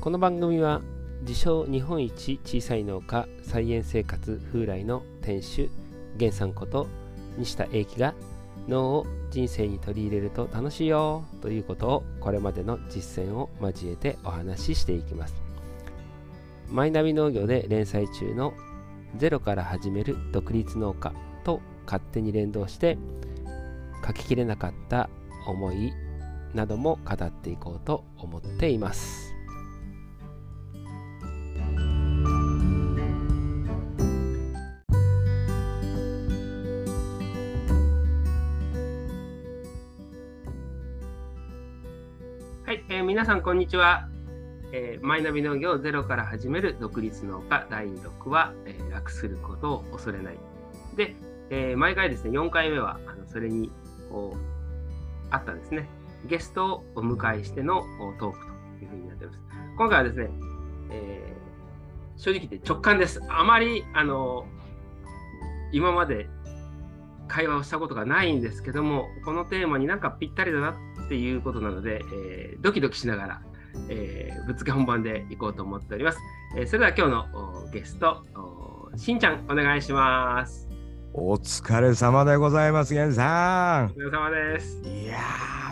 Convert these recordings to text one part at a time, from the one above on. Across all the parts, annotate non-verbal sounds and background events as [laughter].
この番組は自称日本一小さい農家菜園生活風来の店主源さんこと西田英樹が農を人生に取り入れると楽しいよということをこれまでの実践を交えてお話ししていきます。マイナビ農業で連載中のゼロから始める独立農家と勝手に連動して書ききれなかった思いなども語っていこうと思っています。皆さんこんにちは、えー、マイナビ農業ゼロから始める独立農家第6話、えー、楽することを恐れない。で、えー、毎回ですね4回目はあのそれにこうあったですね。ゲストをお迎えしてのトークというふうになっております。今回はですね、えー、正直言って直感です。あまりあの今まで会話をしたことがないんですけどもこのテーマになんかぴったりだなっていうことなので、えー、ドキドキしながら、えー、ぶっつけ本番でいこうと思っております。えー、それでは今日のゲスト、しんちゃん、お願いします。お疲れ様でございます、げんさん。お疲れ様です。いや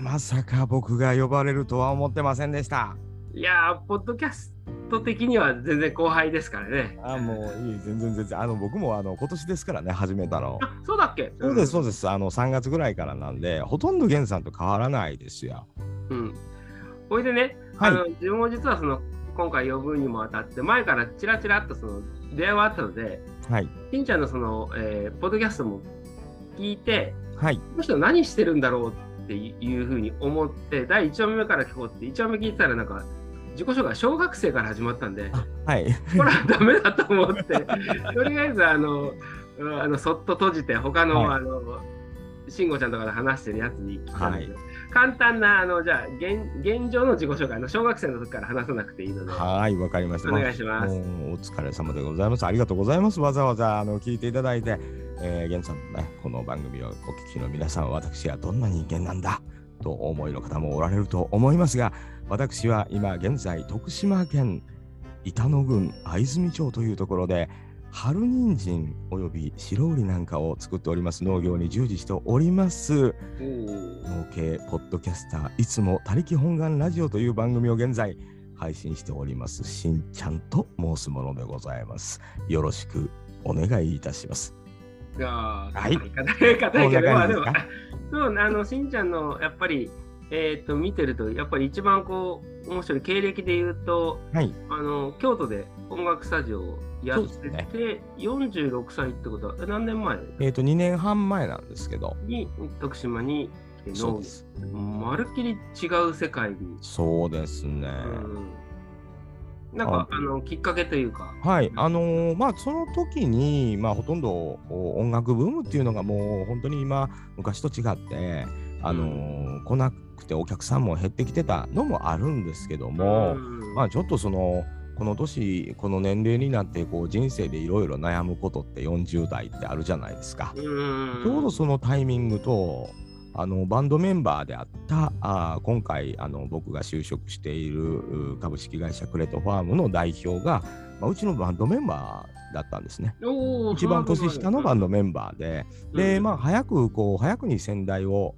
まさか僕が呼ばれるとは思ってませんでした。いやポッドキャスト的には全然後輩ですからね。あもういい、全然全然。あの僕もあの今年ですからね、始めたの。あそうだっけ？そうです、そうです。あの3月ぐらいからなんで、ほとんど源さんと変わらないですよ。うん。ほいでね、はい、あの自分も実はその今回呼ぶにもあたって、前からちらちらっとその出会いはあったので、はい。しんちゃんのその、えー、ポッドキャストも聞いて、はい。この人何してるんだろうっていうふうに思って、第1話目から聞こうって、1話目聞いたらなんか、自己紹介小学生から始まったんで、はい、これはダメだと思って [laughs] とりあえずあのあのそっと閉じて他の、はい、あの慎吾ちゃんとかで話してるやつに聞いたんで、はい、簡単なあのじゃあ現現状の自己紹介の小学生の時から話さなくていいのではいわかりました。お願いします。お疲れ様でございます。ありがとうございます。わざわざあの聞いていただいて、えー、源さんのねこの番組をお聞きの皆さん私はどんな人間なんだとお思いの方もおられると思いますが私は今現在徳島県板野郡藍住町というところで春人参および白瓜なんかを作っております農業に従事しております。農系ポッドキャスターいつも他力本願ラジオという番組を現在配信しております。しんちゃんと申すものでございます。よろしくお願いいたします。いやはい、硬い硬いけど、まあでも、そう、あの、しんちゃんのやっぱりえー、と見てるとやっぱり一番こう面白い経歴で言うと、はい、あの京都で音楽スタジオをやってて、ね、46歳ってことは何年前？えっ、ー、と2年半前なんですけど。に徳島に来てのまるっきり違う世界に。そうですね、うん、なんかあのきっかけというか。はい。あのー、まあその時にまあほとんど音楽ブームっていうのがもう本当に今昔と違ってあのーうん、来なくてお客さんも減ってきてたのもあるんですけども、まあちょっとそのこの年この年齢になってこう人生でいろいろ悩むことって40代ってあるじゃないですか。ちょうどそのタイミングとあのバンドメンバーであったあ今回あの僕が就職している株式会社クレトファームの代表が、まあ、うちのバンドメンバーだったんですね。一番年下のバンドメンバーで、[laughs] で、まあ、早くこう早くに先代を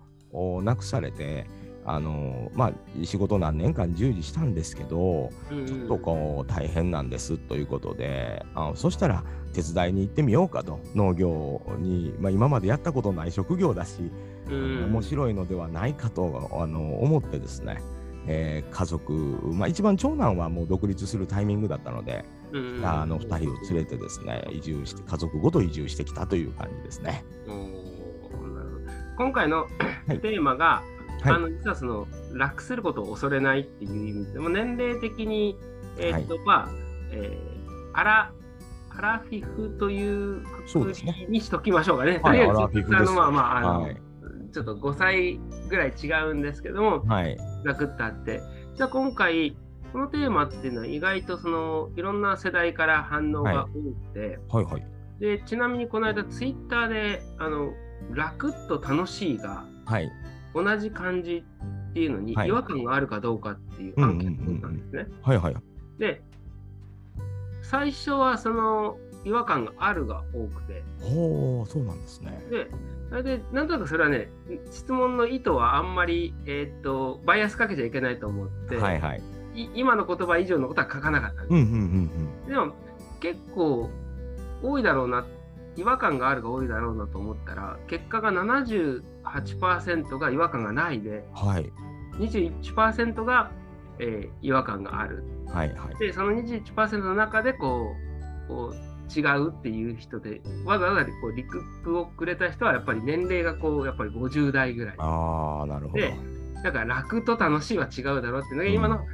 なくされて、あのまあ、仕事何年間従事したんですけど、うんうん、ちょっとこう大変なんですということであそしたら手伝いに行ってみようかと農業に、まあ、今までやったことない職業だし、うん、面白いのではないかとあの思ってですね、えー、家族、まあ、一番長男はもう独立するタイミングだったので、うん。うん、あの2人を連れてですね移住して家族ごと移住してきたという感じですね。今回のテーマが、はい、あの実はその楽することを恐れないっていう意味でも年齢的に、えー、っと、はい、まあ、えー、アラアラフィフというくくりにしときましょうかね。ね。とりあえず、あのまあまああの、はい、ちょっと5歳ぐらい違うんですけども、はい、ガクッとあって、じゃあ今回、このテーマっていうのは意外とそのいろんな世代から反応が多くて、はい。はいはい、でちなみにこの間ツイッターであの楽と楽しいが、はい、同じ感じっていうのに違和感があるかどうかっていうアンケートを取ったんですね。はいはい。で、最初はその違和感があるが多くて、ほう、そうなんですね。で、それで、なんとなくそれはね、質問の意図はあんまり、えーっと、バイアスかけちゃいけないと思って、はいはい。い今の言葉以上のことは書かなかったんです。うんうんうんでも、結構多いだろうな、違和感があるが多いだろうなと思ったら、結果が78%が違和感がないで、うん。はい。21%が、えー違和感がある。はいはい。で、その21%の中でこう、こう違うっていう人で、わざわざこうリクップをくれた人は、やっぱり年齢がこう、やっぱり50代ぐらい。ああ、なるほど。で、だから楽と楽しいは違うだろうっていうのが、今の、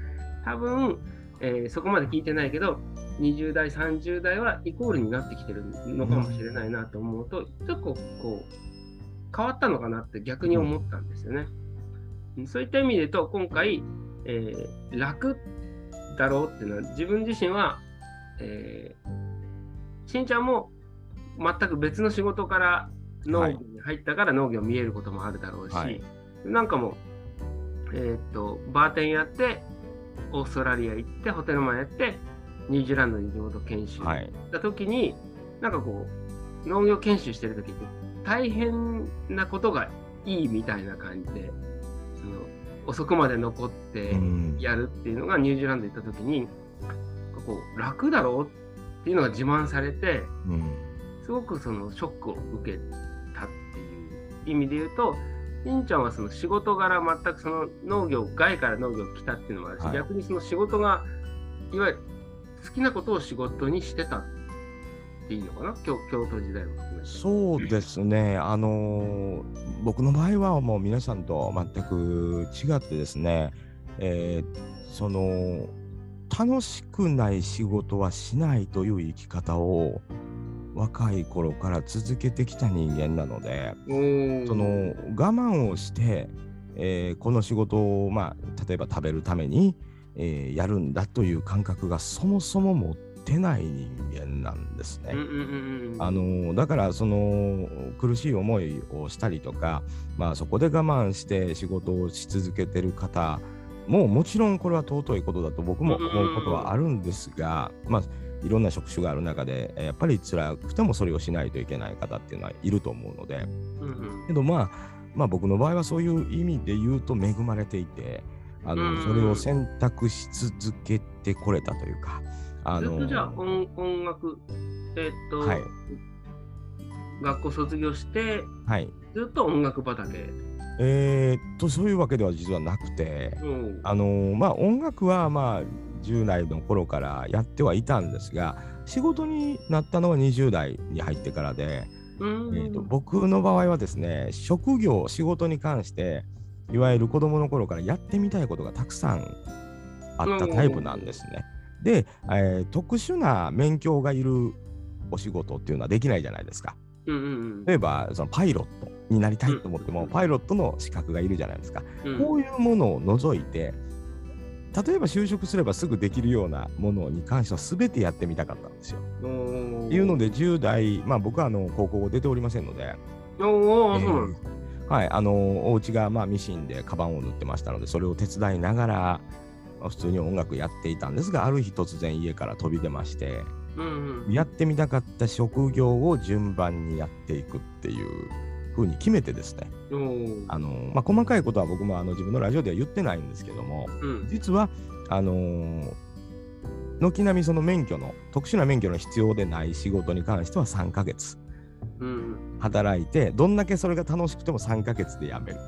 多分、えーそこまで聞いてないけど、20代、30代はイコールになってきてるのかもしれないなと思うと、結構こう、変わったのかなって逆に思ったんですよね。そういった意味で言うと、今回、えー楽だろうっていうのは、自分自身は、えーしんちゃんも全く別の仕事から農業に入ったから農業見えることもあるだろうし、はい。なんかもう、えーっと、バーテンやって、オーストラリア行って、ホテルマンやって、ニュージーランドに地元研修はい。行った時に、なんかこう、農業研修してる時って、大変なことがいいみたいな感じで、その遅くまで残ってうん。やるっていうのがニュージーランド行った時に、こう楽だろうっていうのが自慢されて、うん。すごくそのショックを受けたっていう意味で言うと、しんちゃんはその仕事柄全くその農業、外から農業来たっていうのもあるし、はい。逆にその仕事が、いわゆる好きなことを仕事にしてたっていいのかな？京京都時代も含めて。そうですね、あのー僕の場合はもう皆さんと全く違ってですね、えーその楽しくない仕事はしないという生き方を若い頃から続けてきた人間なので、その我慢をして、えーこの仕事を、まあ、例えば食べるために、えーやるんだという感覚がそもそも持ってない人間なんですね。あのだからその苦しい思いをしたりとか、まあ、そこで我慢して仕事をし続けてる方ももちろんこれは尊いことだと僕も思うことはあるんですが、まあ、いろんな職種がある中でえやっぱり辛くてもそれをしないといけない方っていうのはいると思うので。うんうん。けどまあまあ僕の場合はそういう意味で言うと恵まれていてあうんのそれを選択し続けてこれたというか。あのずっとじゃあ音音楽、えーっと、はい。学校卒業して、はい。ずっと音楽畑。えーっとそういうわけでは実はなくて、うん。あのーまあ音楽はまあ10代の頃からやってはいたんですが仕事になったのは20代に入ってからで、うんえーと僕の場合はですね職業仕事に関していわゆる子供の頃からやってみたいことがたくさんあったタイプなんですね。で、えー特殊な免許がいるお仕事っていうのはできないじゃないですか。うんうん例えばそのパイロットになりたいと思っても、うんパイロットの資格がいるじゃないですか。うんこういうものを除いて、例えば就職すればすぐできるようなものに関しては全てやってみたかったんですよ。いうので、10代、まあ僕はあの高校を出ておりませんので、おはい、あのお家がまあミシンでカバンを縫ってましたので、それを手伝いながら、まあ普通に音楽やっていたんですが、ある日突然家から飛び出まして、うんうん。やってみたかった職業を順番にやっていくっていうふうに決めてですね、あのまあ、細かいことは僕もあの自分のラジオでは言ってないんですけども、うん。実はあのー軒並みその免許の特殊な免許の必要でない仕事に関しては3ヶ月。うん。働いてどんだけそれが楽しくても3ヶ月で辞める。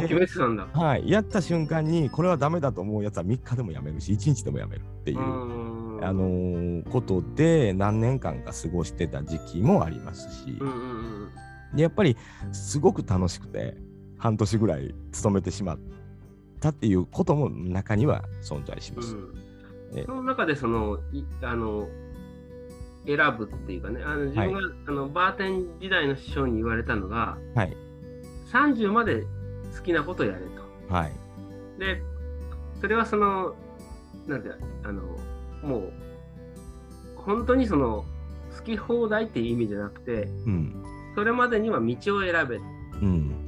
決めてたんだ。はい、やった瞬間にこれはダメだと思うやつは3日でも辞めるし1日でも辞めるっていう、うん。あのーことで何年間か過ごしてた時期もありますし、うんうんでやっぱりすごく楽しくて半年ぐらい勤めてしまったっていうことも中には存在します。うん。その中でそのいあの選ぶっていうかね、あの自分が、あのバーテン時代の師匠に言われたのが、はい。30まで好きなことやれと。はい。で、それはその、なんて、あの、もう、本当にその、好き放題っていう意味じゃなくて、うんそれまでには道を選べ。と。うん。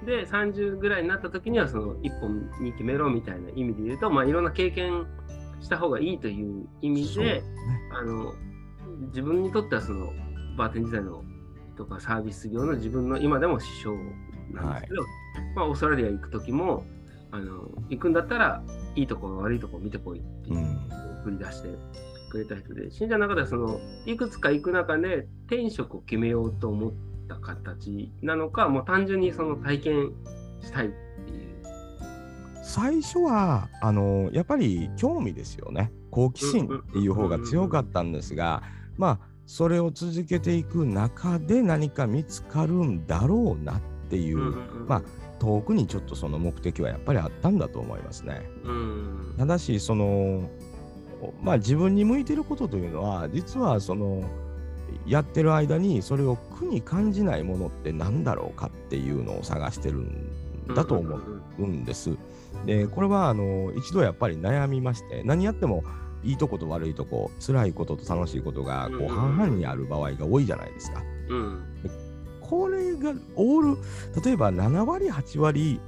うん。で、30ぐらいになった時には、その、一本に決めろみたいな意味で言うと、まあ、いろんな経験した方がいいという意味で、あの自分にとってはそのバーテン時代のとかサービス業の自分の今でも師匠なんですけど、まあ、オーストラリア行く時もあの行くんだったらいいところ悪いところ見てこいっていううん。送り出してくれた人で信者の中ではそのいくつか行く中で転職を決めようと思った形なのかもう単純にその体験したいっていう。最初はあのやっぱり興味ですよね好奇心っていう方が強かったんですがまあそれを続けていく中で何か見つかるんだろうなっていう、まあ遠くにちょっとその目的はやっぱりあったんだと思いますね。うんただしそのまあ自分に向いてることというのは実はそのやってる間にそれを苦に感じないものって何だろうかっていうのを探してるんだと思うんです。でこれはあの一度やっぱり悩みまして何やってもいいとこと悪いとこ辛いことと楽しいことがこう半々にある場合が多いじゃないですか。うんこれがオール例えば7割8割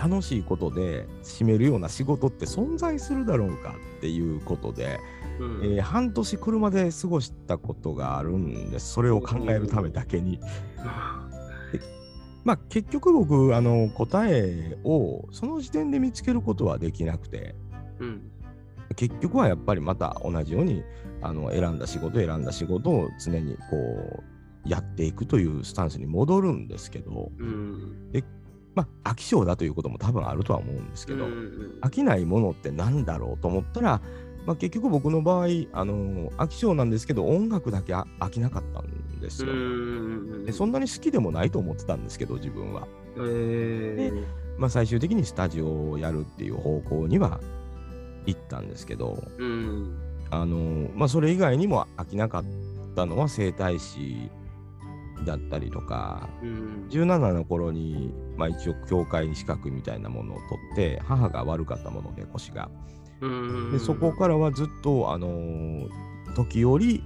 楽しいことで占めるような仕事って存在するだろうかっていうことで、うん。えー半年車で過ごしたことがあるんですそれを考えるためだけに。まあ結局僕あの答えをその時点で見つけることはできなくてうん。結局はやっぱりまた同じようにあの選んだ仕事選んだ仕事を常にこうやっていくというスタンスに戻るんですけど、うんまあ飽き性だということも多分あるとは思うんですけど、うん飽きないものって何だろうと思ったら、まあ、結局僕の場合あの飽き性なんですけど音楽だけあ飽きなかったんですよ。うんでそんなに好きでもないと思ってたんですけど自分は。えーまあ、最終的にスタジオをやるっていう方向には行ったんですけど、うんあのまあ、それ以外にも飽きなかったのは整体師だったりとかうん。17の頃に、まあ、一応教会資格みたいなものを取って母が悪かったもので腰が。うん。でそこからはずっと、あのー時折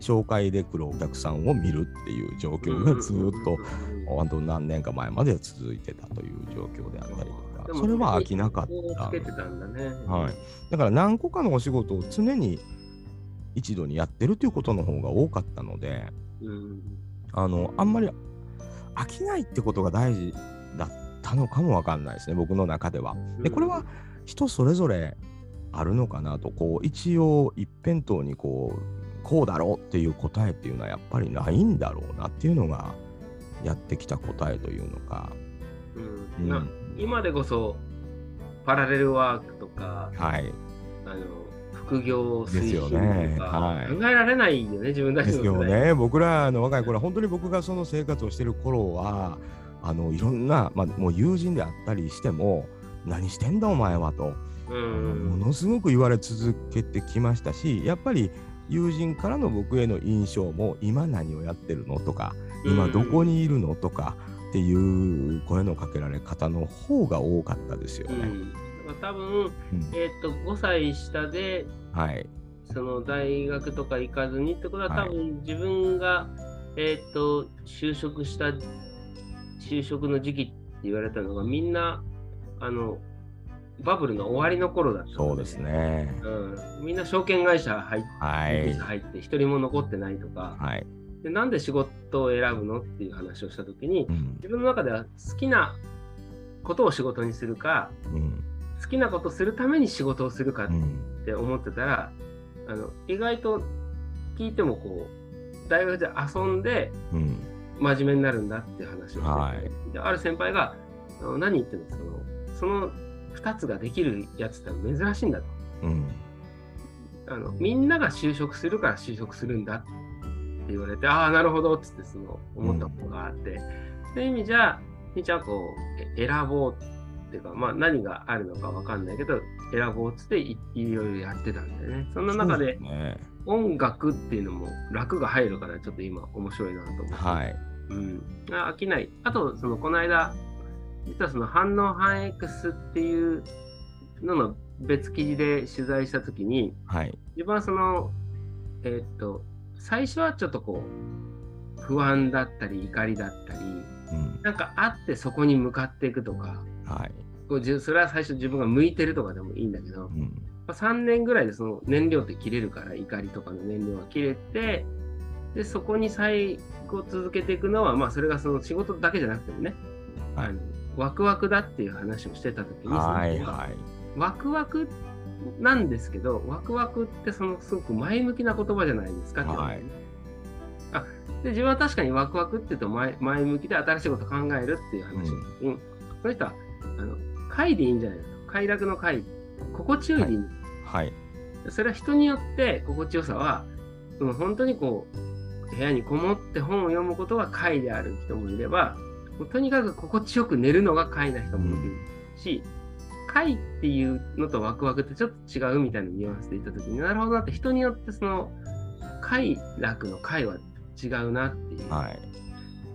紹介で来るお客さんを見るっていう状況がずっと本当何年か前まで続いてたという状況であったりとか、それは飽きなかった。ね。はい。だから何個かのお仕事を常に一度にやってるということの方が多かったので、うんあの、あんまり飽きないってことが大事だったのかもわかんないですね、僕の中では。で、これは人それぞれあるのかなと、こう、一応一辺倒にこう、こうだろうっていう答えっていうのはやっぱりないんだろうなっていうのが、やってきた答えというのか。うんな今でこそパラレルワークとかはい。あの副業推ですよ進ね。とかはい。考えられないよね、自分たちですよ。ね、僕らの若い頃は、本当に僕がその生活をしてる頃は、あのいろんな、まあ、もう友人であったりしても、何してんだお前はと、ものすごく言われ続けてきましたし、やっぱり友人からの僕への印象も、今何をやってるのとか、今どこにいるのとかっていう声のかけられ方の方が多かったですよね。うん多分、うん。えっと5歳下ではい、その大学とか行かずにってことははい。多分自分が、えっと就職した就職の時期って言われたのがみんなあのバブルの終わりの頃だったのそうです、ね。うん、みんな証券会社入ってはい、入って一人も残ってないとか、はい、でなんで仕事を選ぶのっていう話をした時にうん、自分の中では好きなことを仕事にするかうん、好きなことをするために仕事をするかっうん、て思ってたら、あの意外と聞いてもこう大学で遊んでうん、真面目になるんだっていう話をしてて、はい。である先輩が何言ってるの？そのその2つができるやつって珍しいんだと。うん、あのみんなが就職するから就職するんだって言われてああなるほどっつってその思ったことがあって、そういう意味じゃみーちゃんはこうえ選ぼうっていうか、まあ、何があるのかわかんないけど選ぼうっつっていいろいろやってたんだよねそんな中で音楽っていうのも楽が入るからちょっと今面白いなと思って、はい。うん、あ飽きないあとそのこの間実はその反応反 X っていうのの別記事で取材した時にはい。一番そのえーっと最初はちょっとこう不安だったり怒りだったりうん。なんかあってそこに向かっていくとかはい。それは最初自分が向いてるとかでもいいんだけどうん。まあ、3年ぐらいでその燃料って切れるから、怒りとかの燃料が切れて、で、そこに最後続けていくのは、まあ、それがその仕事だけじゃなくてもね、はい。あのワクワクだっていう話をしてた時に、はいそのは。い。ワクワクなんですけど、ワクワクってそのすごく前向きな言葉じゃないですかって言われてねあで自分は確かにワクワクって言うと前前向きで新しいことを考えるっていう話。をした時に、その人はあの快でいいんじゃないかと快楽の快心地よいでいい、はい。それは人によって心地よさはその本当にこう部屋にこもって本を読むことが快である人もいればもうとにかく心地よく寝るのが快な人もいるし、快っていうのとワクワクってちょっと違うみたいなニュアンスで言った時になるほどなって人によってその快楽の快は違うなっていうはい。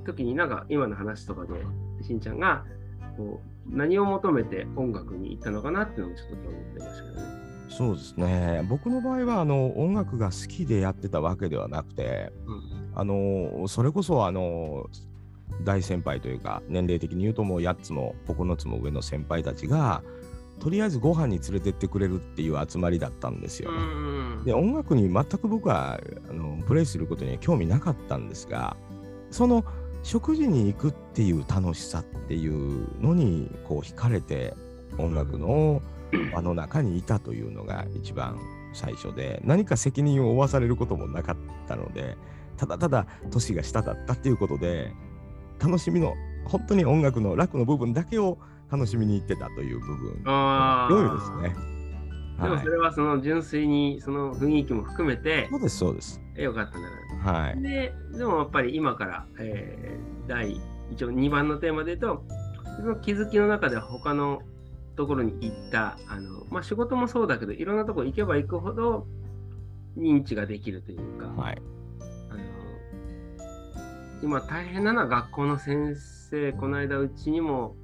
時になんか今の話とかでしんちゃんがこう何を求めて音楽に行ったのかなっていうのもちょっと思ってましたけどね。そうですね。僕の場合はあの音楽が好きでやってたわけではなくて、あのそれこそあの大先輩というか年齢的に言うともう8つも9つも上の先輩たちがとりあえずご飯に連れてってくれるっていう集まりだったんですよで音楽に全く僕はあのプレイすることには興味なかったんですがその食事に行くっていう楽しさっていうのにこう惹かれて音楽の場の中にいたというのが一番最初で何か責任を負わされることもなかったのでただただ年が下だったっていうことで楽しみの本当に音楽の楽の部分だけを楽しみに行ってたという部分あ良いですね。はいでもそ、れはその純粋にその雰囲気も含めてそうですそうです。よかったんだな。はい。で、でもやっぱり今から、えー第一応2番のテーマで言うと、その気づきの中で他のところに行った、あのまあ、仕事もそうだけど、いろんなところ行けば行くほど認知ができるというか、はい。あの今大変なのは学校の先生、この間うちにも、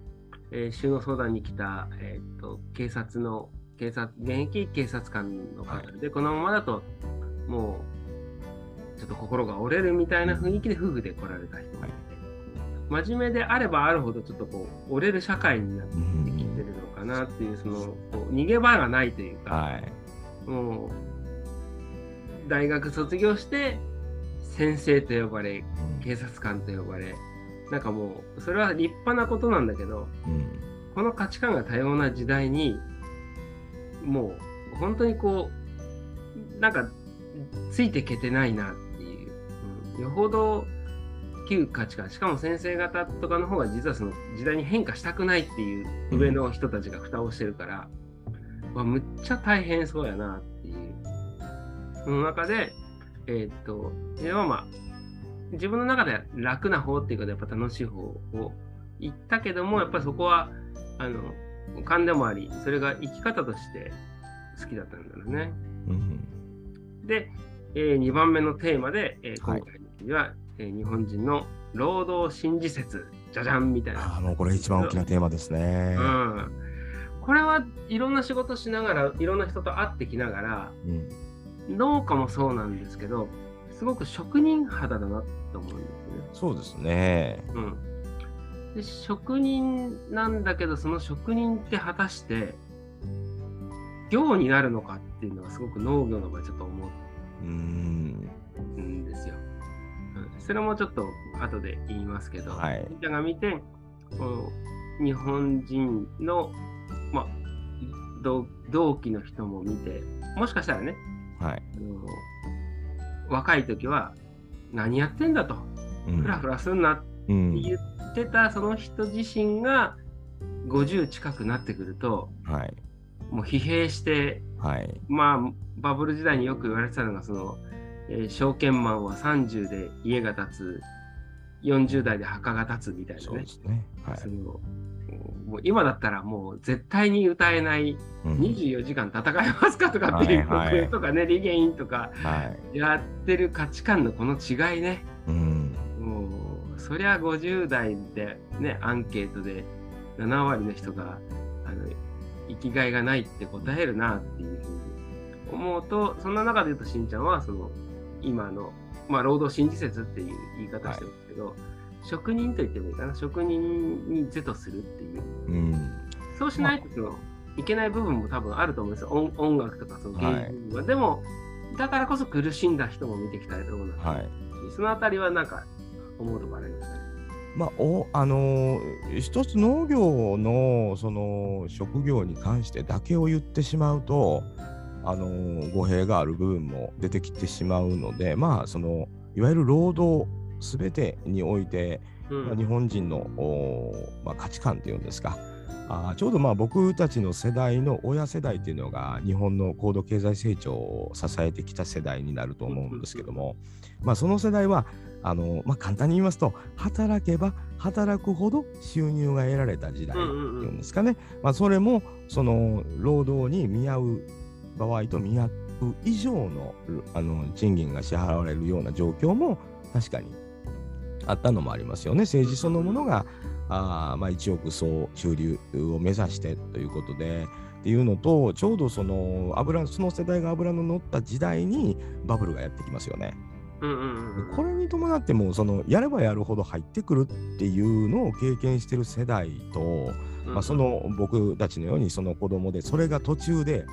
えー、就農相談に来た、えー、と警察の警察現役警察官の方で、このままだともうちょっと心が折れるみたいな雰囲気で夫婦で来られた人がいて、真面目であればあるほどちょっとこう折れる社会になってうんきてるのかなっていうそのこう逃げ場がないというか、はい。もう大学卒業して先生と呼ばれ警察官と呼ばれ。なんかもうそれは立派なことなんだけどうん。この価値観が多様な時代にもう本当にこうなんかついていけてないなっよほど旧価値観。しかも先生方とかの方が実はその時代に変化したくないっていう上の人たちが蓋をしてるから、わむっちゃ大変そうやなっていう。その中でえーっとではまあ自分の中では楽な方っていうかやっぱ楽しい方を言ったけどもやっぱりそこはあの勘でもありそれが生き方として好きだったんだろうね。うん。で、え2番目のテーマで、えーはい。今回は、えー日本人の労働新時説じゃじゃんみたいな。ああ、もうこれ一番大きなテーマですね。うん、これはいろんな仕事しながらいろんな人と会ってきながらうん農家もそうなんですけどすごく職人肌だなと思うんですよね。そうですね。うん、で職人なんだけどその職人って果たして業になるのかっていうのはすごく農業の場合ちょっと思うん。うんですよ。うん、それもちょっと後で言いますけど、はいちゃんが見てこう日本人の、まあ、同同期の人も見てもしかしたらねはい。あの若い時は何やってんだとうんフラフラすんなってうん言ってたその人自身が50近くなってくるとはい。もう疲弊してはい。まあバブル時代によく言われてたのがその、えー証券マンは30で家が建つ40代で墓が建つみたいなねそうですね。はいもう今だったらもう絶対に歌えないうん24時間戦えますかとかっていう曲とかね、リゲインとかはい。やってる価値観のこの違いねうん。もうそりゃ50代でねアンケートで7割の人があの生きがいがないって答えるなっていうふうに思うとそんな中で言うとしんちゃんはその今の、まあ、労働新時説っていう言い方してるんですけど、職人と言ってもいいかな職人に是とするっていううん。そうしないといけない部分も多分あると思うんですよ。音音楽とかその芸術部分は。でも、だからこそ苦しんだ人も見てきたような、はい。そのあたりはなんか思うところありますね。まあ、おあのー一つ農業のその職業に関してだけを言ってしまうと、あのー語弊がある部分も出てきてしまうので、まあ、そのいわゆる労働すべてにおいて、うん。まあ日本人の、まあ、価値観っていうんですか、あーちょうどまあ僕たちの世代の親世代っていうのが日本の高度経済成長を支えてきた世代になると思うんですけども、まあ、その世代はあの、まあ、簡単に言いますと働けば働くほど収入が得られた時代っていうんですかね、まあ、それもその労働に見合う場合と見合う以上のあの賃金が支払われるような状況も確かにあったのもありますよね。政治そのものがあーまあ、一億総中流を目指してということでっていうのとちょうどその油その世代が油の乗った時代にバブルがやってきますよね。うんうんうんこれに伴ってもそのやればやるほど入ってくるっていうのを経験してる世代と、うんまあ、その僕たちのようにその子供でそれが途中で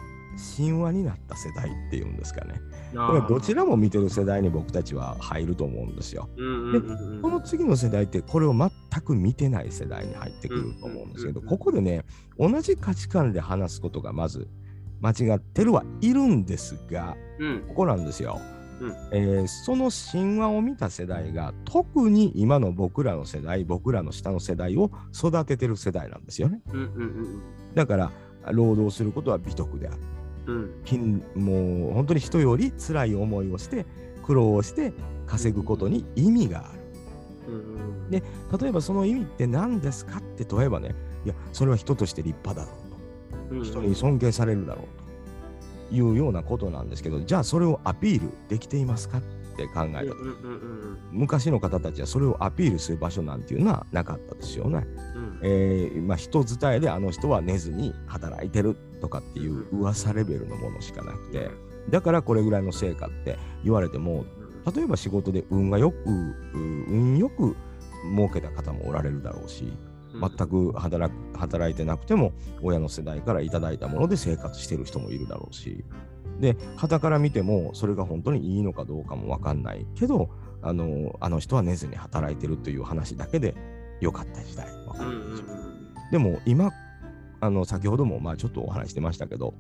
神話になった世代っていうんですかね。これはどちらも見てる世代に僕たちは入ると思うんですよ。うんうんうんうんこの次の世代ってこれを全く見てない世代に入ってくると思うんですけど、うんここでね、同じ価値観で話すことがまず間違ってるはいるんですが、うんここなんですよ。うんえーその神話を見た世代が特に今の僕らの世代、僕らの下の世代を育ててる世代なんですよね。だから、労働することは美徳である。うん。もう本当に人より辛い思いをして、苦労をして稼ぐことに意味がある。うん。で例えばその意味って何ですかって問えばね、いや、それは人として立派だろううん。と、人に尊敬されるだろうというようなことなん。ですけど、じゃあそれをアピールできていますかって考えたと、うん。昔の方たちはそれをアピールする場所なん。ていうのはなかったですよね。うん。えーまあ、人伝えであの人は寝ずに働いてるとかっていう噂レベルのものしかなくて、だからこれぐらいの成果って言われても、例えば仕事で運がよく、う運よく儲けた方もおられるだろうし、全く働く働いてなくても親の世代からいただいたもので生活してる人もいるだろうし。で傍から見てもそれが本当にいいのかどうかも分かんない。けどあのあの人は寝ずに働いてるという話だけで良かった時代。わかうんるんですようん。でも今あの先ほどもまあちょっとお話してましたけど、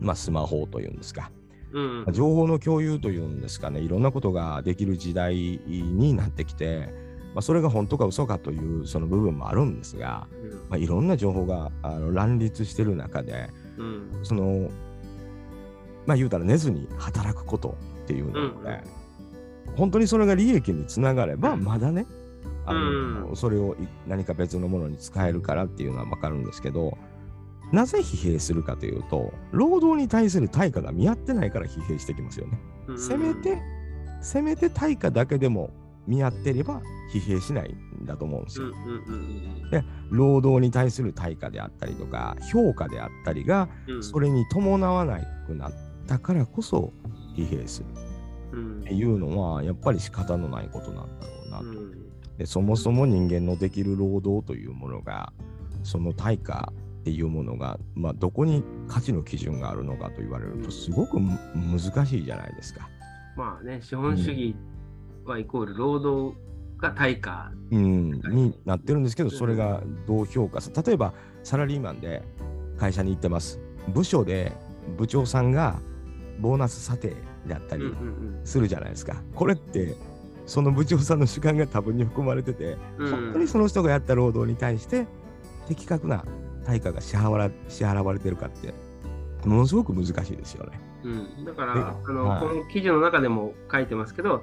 まあ、スマホというんですか。うんうん。情報の共有というんですかね。いろんなことができる時代になってきて、まあ、それが本当か嘘かというその部分もあるんですが、まあ、いろんな情報があの乱立してる中でうん。そのまあ言うたら寝ずに働くことっていうのをね、本当にそれが利益につながればまだねあの、うそれをい何か別のものに使えるからっていうのは分かるんですけどなぜ疲弊するかというと労働に対する対価が見合ってないから疲弊してきますよね。うん。せめてせめて対価だけでも見合ってれば疲弊しないんだと思うんですよ。で労働に対する対価であったりとか評価であったりがうん。それに伴わなくなったからこそ疲弊する。うん。っていうのはやっぱり仕方のないことなんだろうなと。うんでそもそも人間のできる労働というものがその対価っていうものが、まあ、どこに価値の基準があるのかと言われるとすごくむ難しいじゃないですか。まあね、資本主義はイコール労働が対価。うん、になってるんですけどそれがどう評価さ例えばサラリーマンで会社に行ってます部署で部長さんがボーナス査定であったりするじゃないですか。これってその部長さんの主観が多分に含まれてて、うん本当にその人がやった労働に対して的確な対価が支払わ支払われてるかってものすごく難しいですよね。うん、だから、であの、はいこの記事の中でも書いてますけど、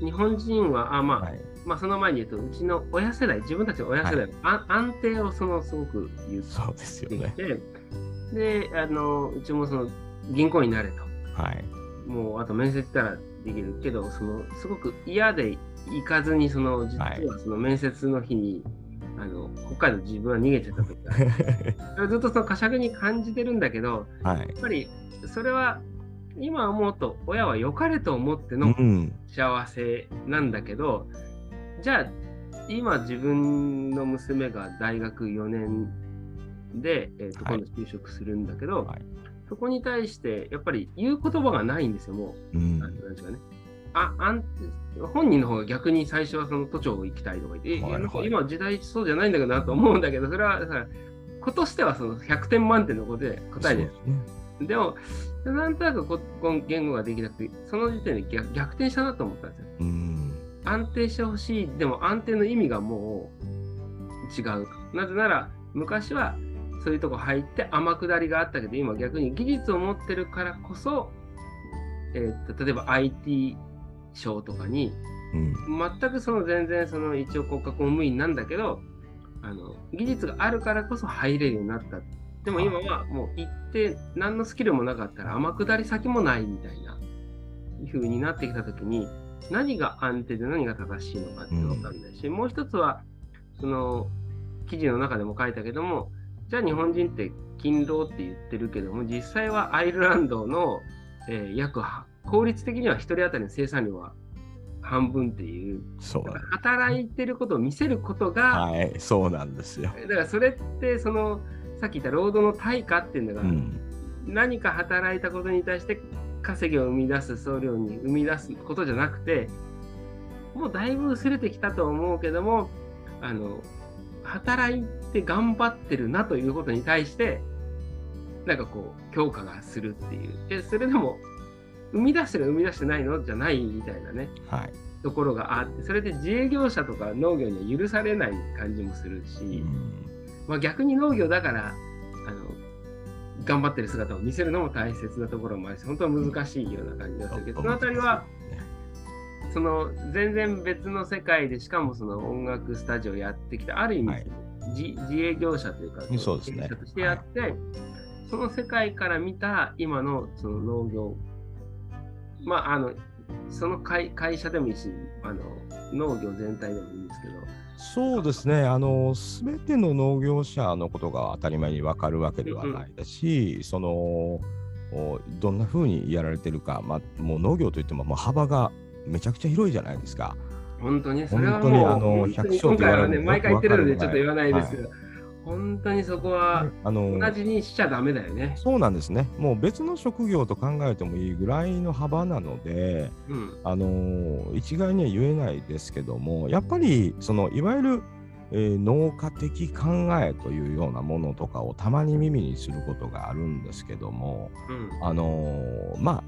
日本人は、あまあ、はい、まあ、その前に言うと、うちの親世代、自分たちの親世代、あ安定をそのすごく言っそうですよていね。て、で、あの、うちもその銀行になれと。はい。もうあと面接したらできるけど、そのすごく嫌で行かずに、その実はいはその面接の日に、あの北海道自分は逃げちゃった時が [laughs] ずっとその呵責に感じてるんだけど、はい。やっぱりそれは今思うと親は良かれと思ってうのん。幸せなんだけど、じゃあ今自分の娘が大学4年で、えーとはい今度就職するんだけど、はいそこに対してやっぱり言う言葉がないんですよ、もう。うんうんですかね。ああん本人の方が逆に最初はその都庁行きたいとか言って、えはいはい今時代そうじゃないんだけどなと思うんだけど、それはさ、子としてはその100点満点のことで答えでそうですねでも、なんとなくこ言語ができなくて、その時点で逆逆転したなと思ったんですよ。うん安定してほしい、でも安定の意味がもう違うと。なぜなら、昔はそういうとこ入って天下りがあったけど、今逆に技術を持ってるからこそ、えーっと例えば IT 賞とかに、うん。全くその全然その一応国家公務員なんだけど、あの技術があるからこそ入れるようになった。でも今はもう行って何のスキルもなかったら天下り先もないみたいな風になってきたときに何が安定で何が正しいのかって分かんないし、もう一つはその記事の中でも書いたけどもじゃあ日本人って勤労って言ってるけども実際はアイルランドの、えー約は効率的には1人当たりの生産量は半分っていう。そう働いてることを見せることが、はいそうなんですよ。だからそれってそのさっき言った労働の対価っていうのが、うん。何か働いたことに対して稼ぎを生み出す総量に生み出すことじゃなくてもうだいぶ薄れてきたと思うけどもあの働いて頑張ってるなということに対してなんかこう評価がするっていう。でそれでも生み出してる生み出してないの？じゃないみたいなね。はい。ところがあってそれで自営業者とか農業には許されない感じもするし、うん。まあ、逆に農業だからあの頑張ってる姿を見せるのも大切なところもあるし本当は難しいような感じがするけどそのあたりはその全然別の世界でしかもその音楽スタジオやってきたある意味、はい自自営業者というかそうですね。としてやって、その世界から見た今のその農業まああのその会会社でもいいしあの農業全体でもいいんですけど。そうですね、あの全ての農業者のことが当たり前に分かるわけではないですし、そのおどんなふうにやられてるか、まあ、もう農業といってももう幅がめちゃくちゃ広いじゃないですか。本当に、それはもう、あの今回はね、毎回言ってるので、ちょっと言わないですはけど、本当にそこはあの同じにしちゃダメだよね。そうなんですね、もう別の職業と考えてもいいぐらいの幅なので、うん。あの一概には言えないですけども、やっぱりそのいわゆる、えー農家的考えというようなものとかをたまに耳にすることがあるんですけども、うん。あのまあ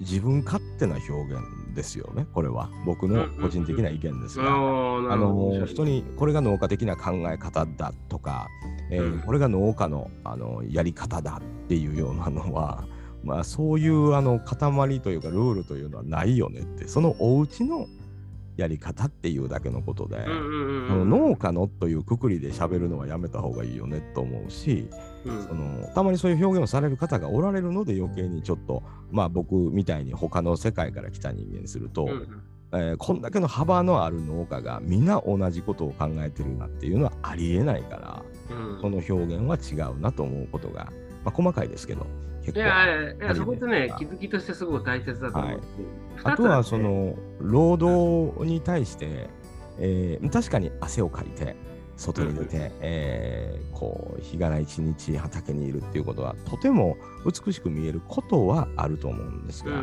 自分勝手な表現ですよね、これは。僕の個人的な意見ですが。あーなあるほど。の人にこれが農家的な考え方だとか、えーうん。これが農家のあのやり方だっていうようなのは、まあ、そういうあの塊というかルールというのはないよねって。そのお家のやり方っていうだけのことで、うんうんうん。農家のというくくりで喋るのはやめた方がいいよねと思うし、うん。そのたまにそういう表現をされる方がおられるので余計にちょっとまあ僕みたいに他の世界から来た人間にすると、うんうん。えーこんだけの幅のある農家が皆同じことを考えてるなっていうのはありえないからうん。その表現は違うなと思うことが、まあ、細かいですけど結構いやいやそこってねが、気づきとしてすごく大切だと思って。あとはその労働に対して、えー確かに汗をかいて外に出て、えーこう日がな一日畑にいるっていうことはとても美しく見えることはあると思うんですが、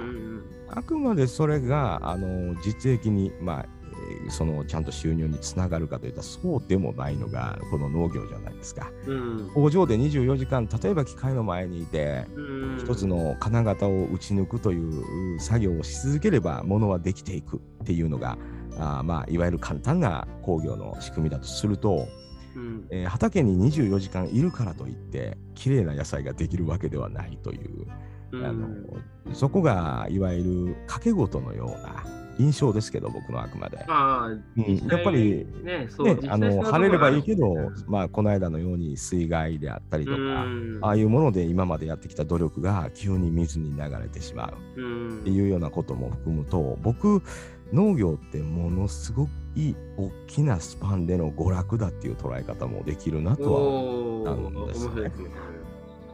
あくまでそれがあの実益に、まあえーそのちゃんと収入につながるかといったらそうでもないのがこの農業じゃないですか。うん。工場で24時間例えば機械の前にいてうん。一つの金型を打ち抜くという作業をし続ければ物はできていくっていうのがあーまあいわゆる簡単な工業の仕組みだとすると、うん。えー畑に24時間いるからといって綺麗な野菜ができるわけではないといううん。あのそこがいわゆる掛け事のような印象ですけど僕のあくまで。うんやっぱりね、ねあの晴れればいいけどうん、まあ、この間のように水害であったりとか、うん。ああいうもので今までやってきた努力が急に水に流れてしまううんっていうようなことも含むと、僕、農業ってものすごくいい大きなスパンでの娯楽だっていう捉え方もできるなとは思う。んですね。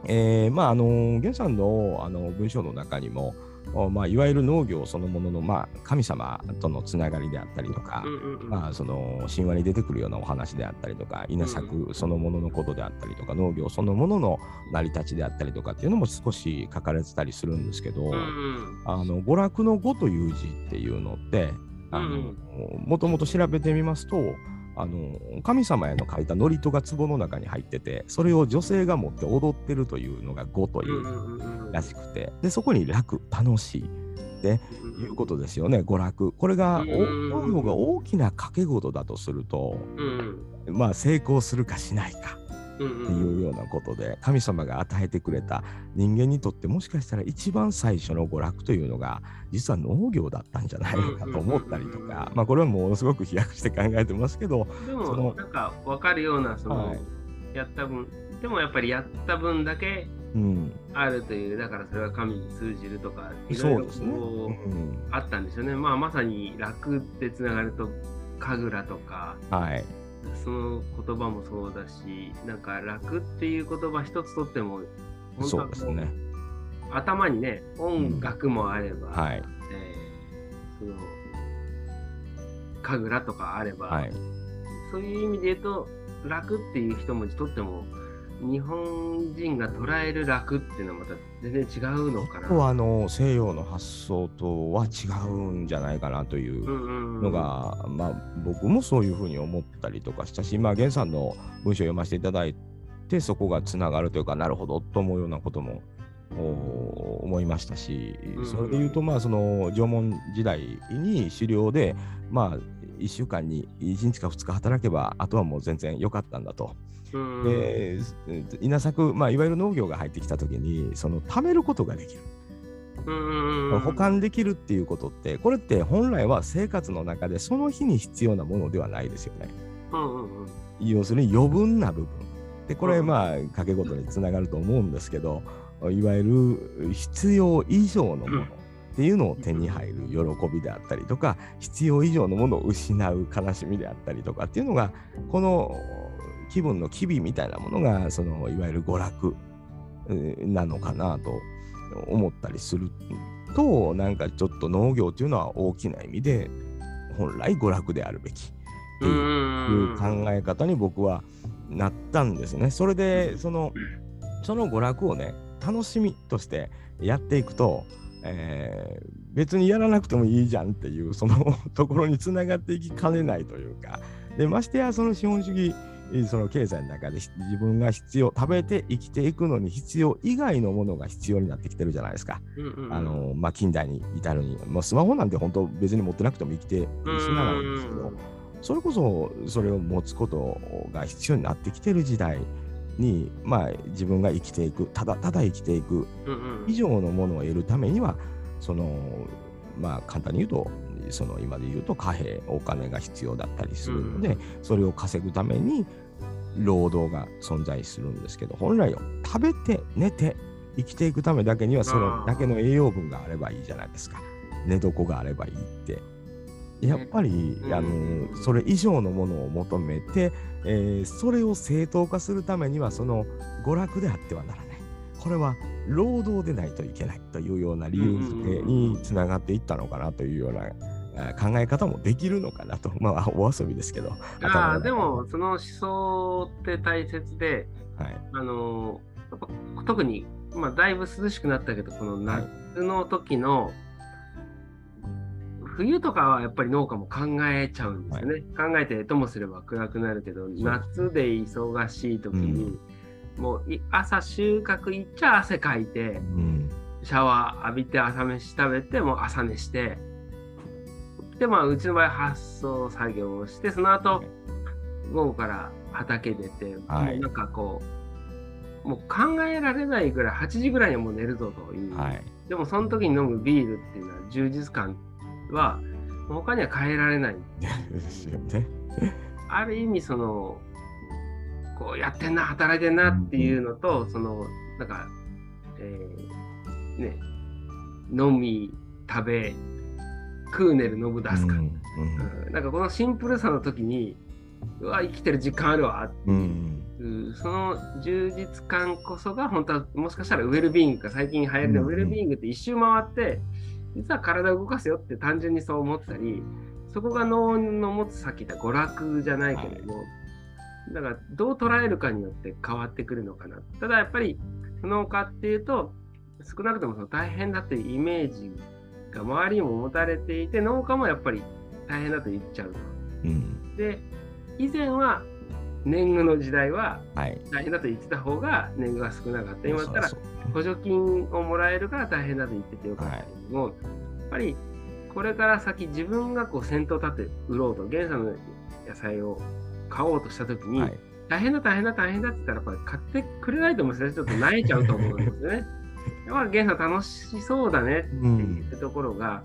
えーまああの源さんのあの文章の中にもまあ、いわゆる農業そのものの、まあ、神様とのつながりであったりとか、まあ、その神話に出てくるようなお話であったりとか稲作そのもののことであったりとか、農業そのものの成り立ちであったりとかっていうのも少し書かれてたりするんですけど、あの娯楽の語という字っていうのってもともと調べてみますとあの神様への書いた祝詞が壺の中に入っててそれを女性が持って踊ってるというのが語というらしくてでそこに楽楽しいいうことですよね娯楽。これがうん農業が大きな掛け事だとするとうんまあ成功するかしないか。うんっていうようなことで神様が与えてくれた人間にとってもしかしたら一番最初の娯楽というのが実は農業だったんじゃないのかと思ったりとか。まあこれはものすごく飛躍して考えてますけど。でもなんか分かるようなその、はい。やった分でもやっぱりやった分だけうん。あるというだからそれは神に通じるとかいろいろね。あったんですよね。まあまさに楽でつながると神楽とかはいその言葉もそうだしなんか楽っていう言葉一つとってもそうですね。頭にね音楽もあれば、はい。えーその神楽とかあれば、はい。そういう意味で言うと楽っていう一文字とっても日本人が捉える楽っていうのはまた全然違うのかな。あの西洋の発想とは違うんじゃないかなといううんうんうんのが、まあ僕もそういうふうに思ったりとかしたし、まあ源さんの文章を読ませていただいてそこがつながるというかなるほどと思うようなこともお思いましたし、うんそれで言うとまあその縄文時代に狩猟でまあ1週間に1日か2日働けばあとはもう全然良かったんだと。うんで稲作、まあ、いわゆる農業が入ってきた時にその貯めることができる。保管できるっていうことってこれって本来は生活の中でその日に必要なものではないですよね。要するに余分な部分。でこれうんまあ掛け事につながると思うんですけどいわゆる必要以上のものっていうのを手に入る喜びであったりとか必要以上のものを失う悲しみであったりとかっていうのがこの気分の機微みたいなものがそのいわゆる娯楽なのかなと思ったりするとなんかちょっと農業っていうのは大きな意味で本来娯楽であるべきっていういう考え方に僕はなったんですね。それでそのその娯楽をね楽しみとしてやっていくと、えー別にやらなくてもいいじゃんっていうその [laughs] ところにつながっていきかねないというかでましてやその資本主義その経済の中で自分が必要食べて生きていくのに必要以外のものが必要になってきてるじゃないですか。うんうんうん。あのまあ、近代に至るに、まあ、スマホなんて本当別に持ってなくても生きてしななんですけど、それこそそれを持つことが必要になってきてる時代に、まあ、自分が生きていくただただ生きていく以上のものを得るためにはそのまあ簡単に言うとその今で言うと貨幣お金が必要だったりするので、うん。それを稼ぐために労働が存在するんですけど本来よ食べて寝て生きていくためだけにはそのだけの栄養分があればいいじゃないですか。寝床があればいいって。やっぱり、うん。あのそれ以上のものを求めて、えーそれを正当化するためにはその娯楽であってはならない。これは労働でないといけないというような理由につながっていったのかなというような、あ考え方もできるのかなと。[laughs] まあお遊びですけど。ああで。もその思想って大切ではい。あのやっぱ特に、まあ、だいぶ涼しくなったけどこの夏の時の、冬とかはやっぱり農家も考えちゃうんですよね、考えてともすれば暗くなるけど夏で忙しい時に、もうい朝収穫行っちゃ汗かいてうん。シャワー浴びて朝飯食べてもう朝寝してでまあうちの場合発送作業をしてその後午後から畑出て、はい。なんかこうもう考えられないぐらい8時ぐらいにはもう寝るぞという、はい。でもその時に飲むビールっていうのは充実感は他には変えられない。ですよね。ある意味そのこうやってんな働いてんなっていうのと、そのなんか、えーね飲み食べ食う寝る飲む出すか、うんうん。なんかこのシンプルさの時にうわ生きてる実感あるわってう。ん。いう、その充実感こそが本当はもしかしたらウェルビーイングか最近流行りのうんウェルビーイングって一周回って実は体を動かすよって単純にそう思ったり、そこが脳の持つさっき言った娯楽じゃないけれども、だからどう捉えるかによって変わってくるのかな。ただやっぱり農家っていうと、少なくともその大変だというイメージが周りにも持たれていて、農家もやっぱり大変だと言っちゃうと。うん。で、以前は年貢の時代ははい。大変だと言ってた方が年貢が少なかった。今だったら補助金をもらえるから大変だと言っててよかったけども、やっぱりこれから先自分がこう先頭立って売ろうと、原産の野菜を買おうとしたときに、はい。大変だ大変だ大変だって言ったらやっぱり買ってくれないと思うんですね。ちょっと萎えちゃうと思うんですよね。やっぱ原さん楽しそうだねってう。言ってところが、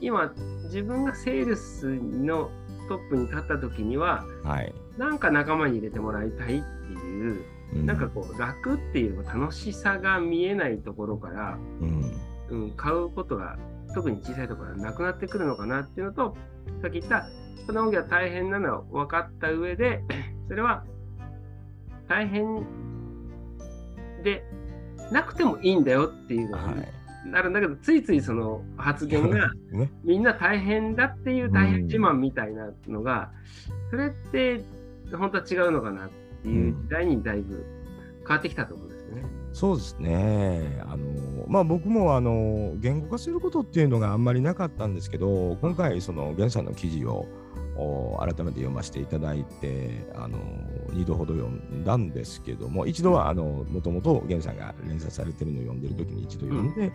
今自分がセールスのトップに立った時には、はい。なんか仲間に入れてもらいたいっていう、うなんかこう楽っていう楽しさが見えないところから、うん。うん、買うことが特に小さいところはなくなってくるのかなっていうのと、さっき言った、この農業は大変なのは分かった上で、それは大変でなくてもいいんだよっていうのはにい。なるんだけど、ついついその発言が [laughs] ね。みんな大変だっていう大変自慢みたいなのが、それって本当は違うのかなっていう時代にだいぶ変わってきたと思うんですよね。そうですね。あのまあ僕もあの言語化することっていうのがあんまりなかったんですけど、今回その源さんの記事をお改めて読ませていただいて、あの2度ほど読んだんですけども、一度はあのもともと源さんが連載されてるのを読んでる時に一度読んで、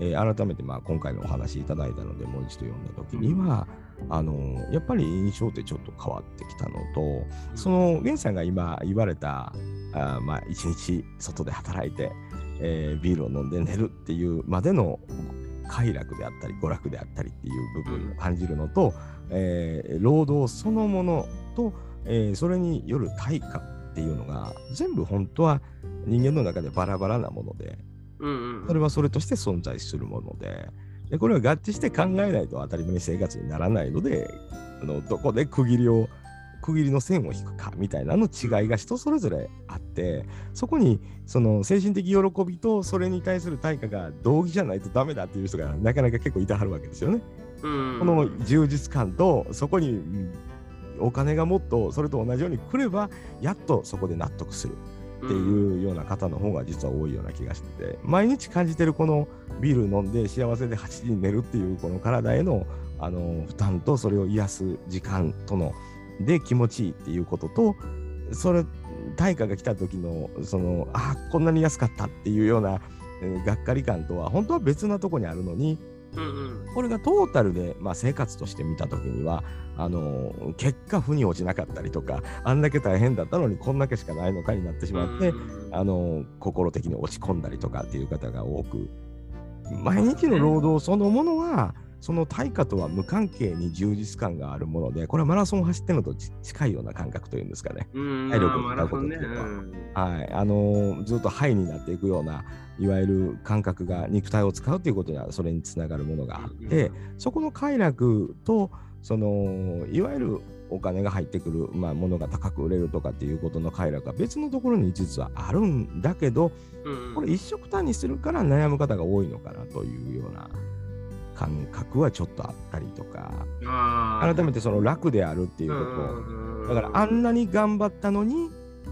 えー改めてまあ今回のお話いただいたので、もう一度読んだ時には、あのやっぱり印象ってちょっと変わってきたのと、その源さんが今言われたまあ一日外で働いて、えービールを飲んで寝るっていうまでの快楽であったり娯楽であったりっていう部分を感じるのと、えー労働そのものと、えーそれによる対価っていうのが全部本当は人間の中でバラバラなものでうんうんそれはそれとして存在するものででこれは合致して考えないと当たり前に生活にならないのであのどこで区切りを区切りの線を引くかみたいなの違いが人それぞれあってそこにその精神的喜びとそれに対する対価が同義じゃないとダメだっていう人がなかなか結構いてはるわけですよね。うん。この充実感とそこにうんお金がもっとそれと同じように来ればやっとそこで納得するっていうような方の方が実は多いような気がしてて毎日感じてるこのビール飲んで幸せで8時に寝るっていうこの体へのあの負担とそれを癒す時間とので気持ちいいっていうこととそれ対価が来た時のそのあこんなに安かったっていうようなえーがっかり感とは本当は別なとこにあるのにうんうん。これがトータルで、まあ、生活として見たときにはあの結果負に落ちなかったりとかあんだけ大変だったのにこんだけしかないのかになってしまって、うんあの心的に落ち込んだりとかっていう方が多く毎日の労働そのものはその対価とは無関係に充実感があるものでこれはマラソンを走ってるのとち近いような感覚というんですかね。うん。体力を使う。ことっていうのはい、あのーずっとハイになっていくようないわゆる感覚が肉体を使うということにはそれにつながるものがあって、そこの快楽とそのいわゆるお金が入ってくる、まあ、物が高く売れるとかっていうことの快楽は別のところに実はあるんだけどうんこれ一色単にするから悩む方が多いのかなというような感覚はちょっとあったりとか改めてその楽であるっていうことうんだからあんなに頑張ったのに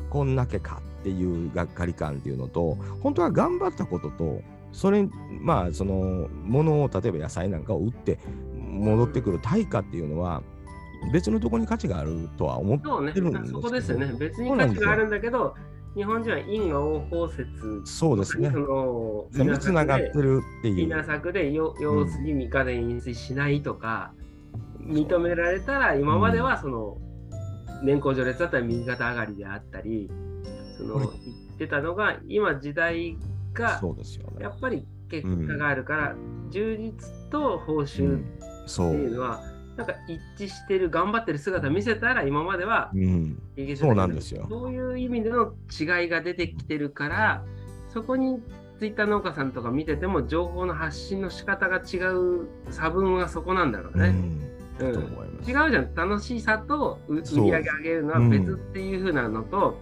こんだけかっていうがっかり感っていうのと本当は頑張ったこととそれまあそのものを例えば野菜なんかを売って戻ってくる対価っていうのは別のところに価値があるとは思ってるんですけど。そこですよね。別に価値があるんだけど、日本人は因果応報説そうですね。そのつながってるっていう稲作でよ用水味方で飲水しないとか、認められたら今まではその年功序列だったら右肩上がりであったりその言ってたのが今時代がそうですよね。やっぱり結果があるから、充実と報酬っそていうう、のは、なんか一致してる頑張ってる姿を見せたら今まではうん、そうなんですよ。そういう意味での違いが出てきてるから、そこにツイッター農家さんとか見てても、情報の発信の仕方が違う差分はそこなんだろうね。うん、うん。違うじゃん、楽しさとう売り上げ上げるのは別っていう風なのと、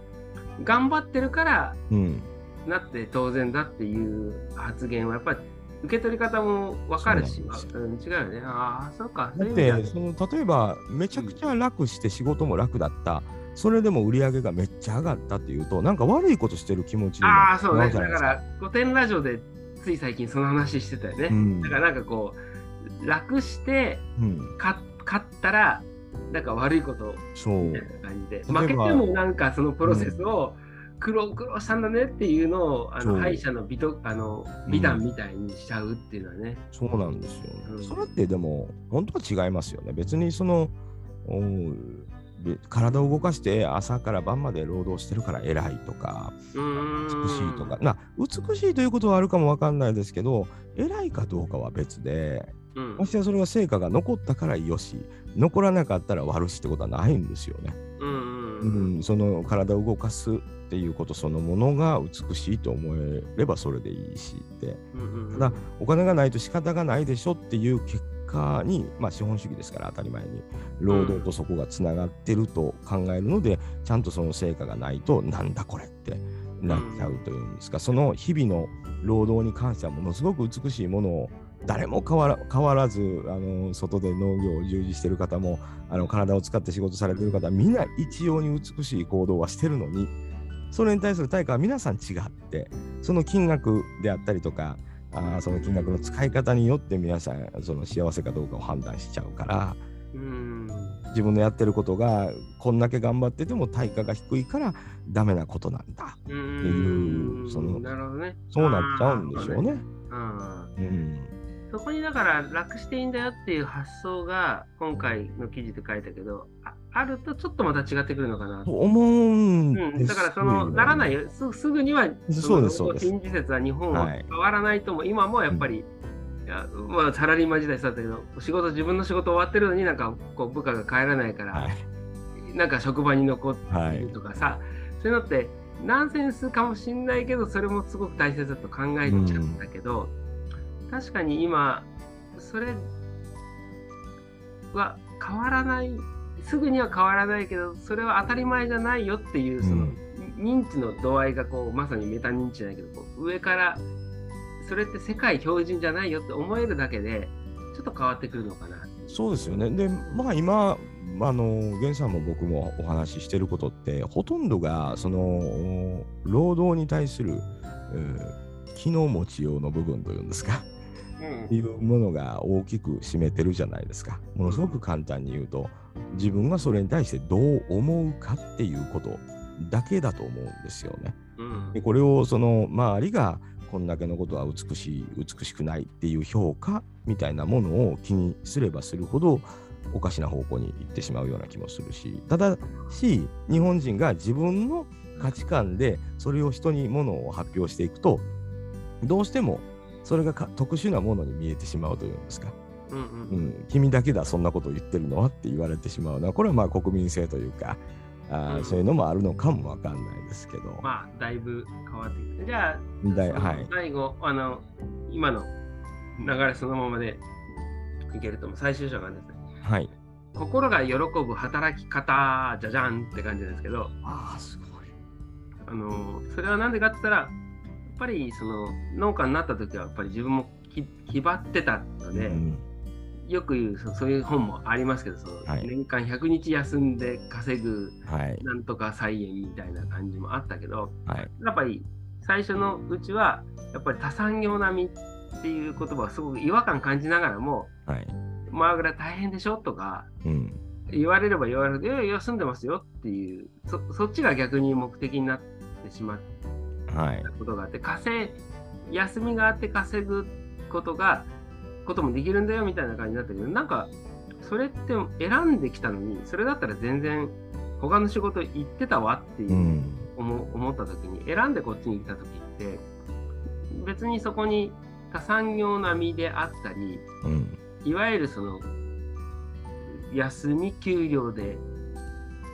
頑張ってるからうんなって当然だっていう発言は、やっぱり受け取り方も分かるし、そううん、違うよね。ああ、そうか。だってその例えばめちゃくちゃ楽して仕事も楽だった、それでも売り上げがめっちゃ上がったっていうとなんか悪いことしてる気持ちになああ、そうね。だから、古典ラジオでつい最近その話してたよね。うんだからなんかこう、楽してうん、勝勝ったら、なんか悪いことみたいな感じで、負けてもなんかそのプロセスを苦労苦労したんだねっていうのを、あの敗者の美とあの美談みたいにしちゃうっていうのはね。そうなんですよ、うん。それってでも本当は違いますよね。別にその体を動かして朝から晩まで労働してるから偉いとか美しいとか、な美しいということはあるかもわかんないですけど偉いかどうかは別でうん。ましてやそれが成果が残ったからよし残らなかったら悪しってことはないんですよね。うんその体を動かすっていうことそのものが美しいと思えればそれでいいしって。ただお金がないと仕方がないでしょっていう結果にまあ資本主義ですから当たり前に労働とそこがつながってると考えるので、ちゃんとその成果がないとなんだこれってなっちゃうというんですか、その日々の労働に関してはものすごく美しいものを誰も変わら変わらずあの外で農業を従事してる方もあの体を使って仕事されてる方みんな一様に美しい行動はしてるのにそれに対する対価は皆さん違ってその金額であったりとかあーその金額の使い方によって皆さんその幸せかどうかを判断しちゃうからうん。自分のやってることがこんだけ頑張ってても対価が低いからダメなことなんだ。ういうそのね。そうなっちゃうんでしょうね。うんそこにだから楽していいんだよっていう発想が今回の記事で書いたけどああるとちょっとまた違ってくるのかな。と思うんうん、ですだからそのならないよすすぐにはそうですそうです。新時節は日本ははい変わらないとも、今もやっぱり、いやまあ、サラリーマン時代そうだったけど仕事自分の仕事終わってるのになんかこう部下が帰らないから、はい。なんか職場に残ってはいるとかさ、そういうのってナンセンスかもしんないけどそれもすごく大切だと考えちゃったけど、確かに今それは変わらないすぐには変わらないけどそれは当たり前じゃないよっていうその、うん認知の度合いがこうまさにメタ認知じゃないけどこう上からそれって世界標準じゃないよって思えるだけでちょっと変わってくるのかなそうですよね。で、まあ今、あの、源さんも僕もお話ししてることって、ほとんどが、その、労働に対する、えー機能持ち用の部分というんですか、いうものが大きく占めてるじゃないですか。ものすごく簡単に言うと、自分がそれに対してどう思うかっていうことだけだと思うんですよね。うんでこれをその周りがこんだけのことは美しい美しくないっていう評価みたいなものを気にすればするほどおかしな方向に行ってしまうような気もするしただし日本人が自分の価値観でそれを人にものを発表していくとどうしてもそれがか特殊なものに見えてしまうというんですか、うんううん。ん、君だけだそんなことを言ってるのはって言われてしまうのはこれはまあ国民性というかあー、うん。そういうのもあるのかもわかんないですけど。まあだいぶ変わってきてじゃあだいはい。最後あの今の流れそのままでいけると思う。最終章がですね。はい。心が喜ぶ働き方じゃじゃんって感じですけど。ああ、すごい。あのそれは何でかって言ったらぱりその農家になった時はやっぱり自分もき気張ってたので、うんよく言うそそういう本もありますけどその、はい年間100日休んで稼ぐはい。なんとか菜園みたいな感じもあったけどはい。やっぱり最初のうちはやっぱり多産業並みっていう言葉をすごく違和感感じながらもはい。まあぐらい大変でしょ？とかうん。言われれば言われると、いやいや、休んでますよっていう、そそっちが逆に目的になってしまっはいた。ことがあって、稼い、休みがあって稼ぐことが、こともできるんだよみたいな感じになったけど、なんか、それって選んできたのに、それだったら全然、他の仕事行ってたわっていうう、ん。思思った時に、選んでこっちに来た時って、別にそこに多産業並みであったり、うん。いわゆるその休み給料で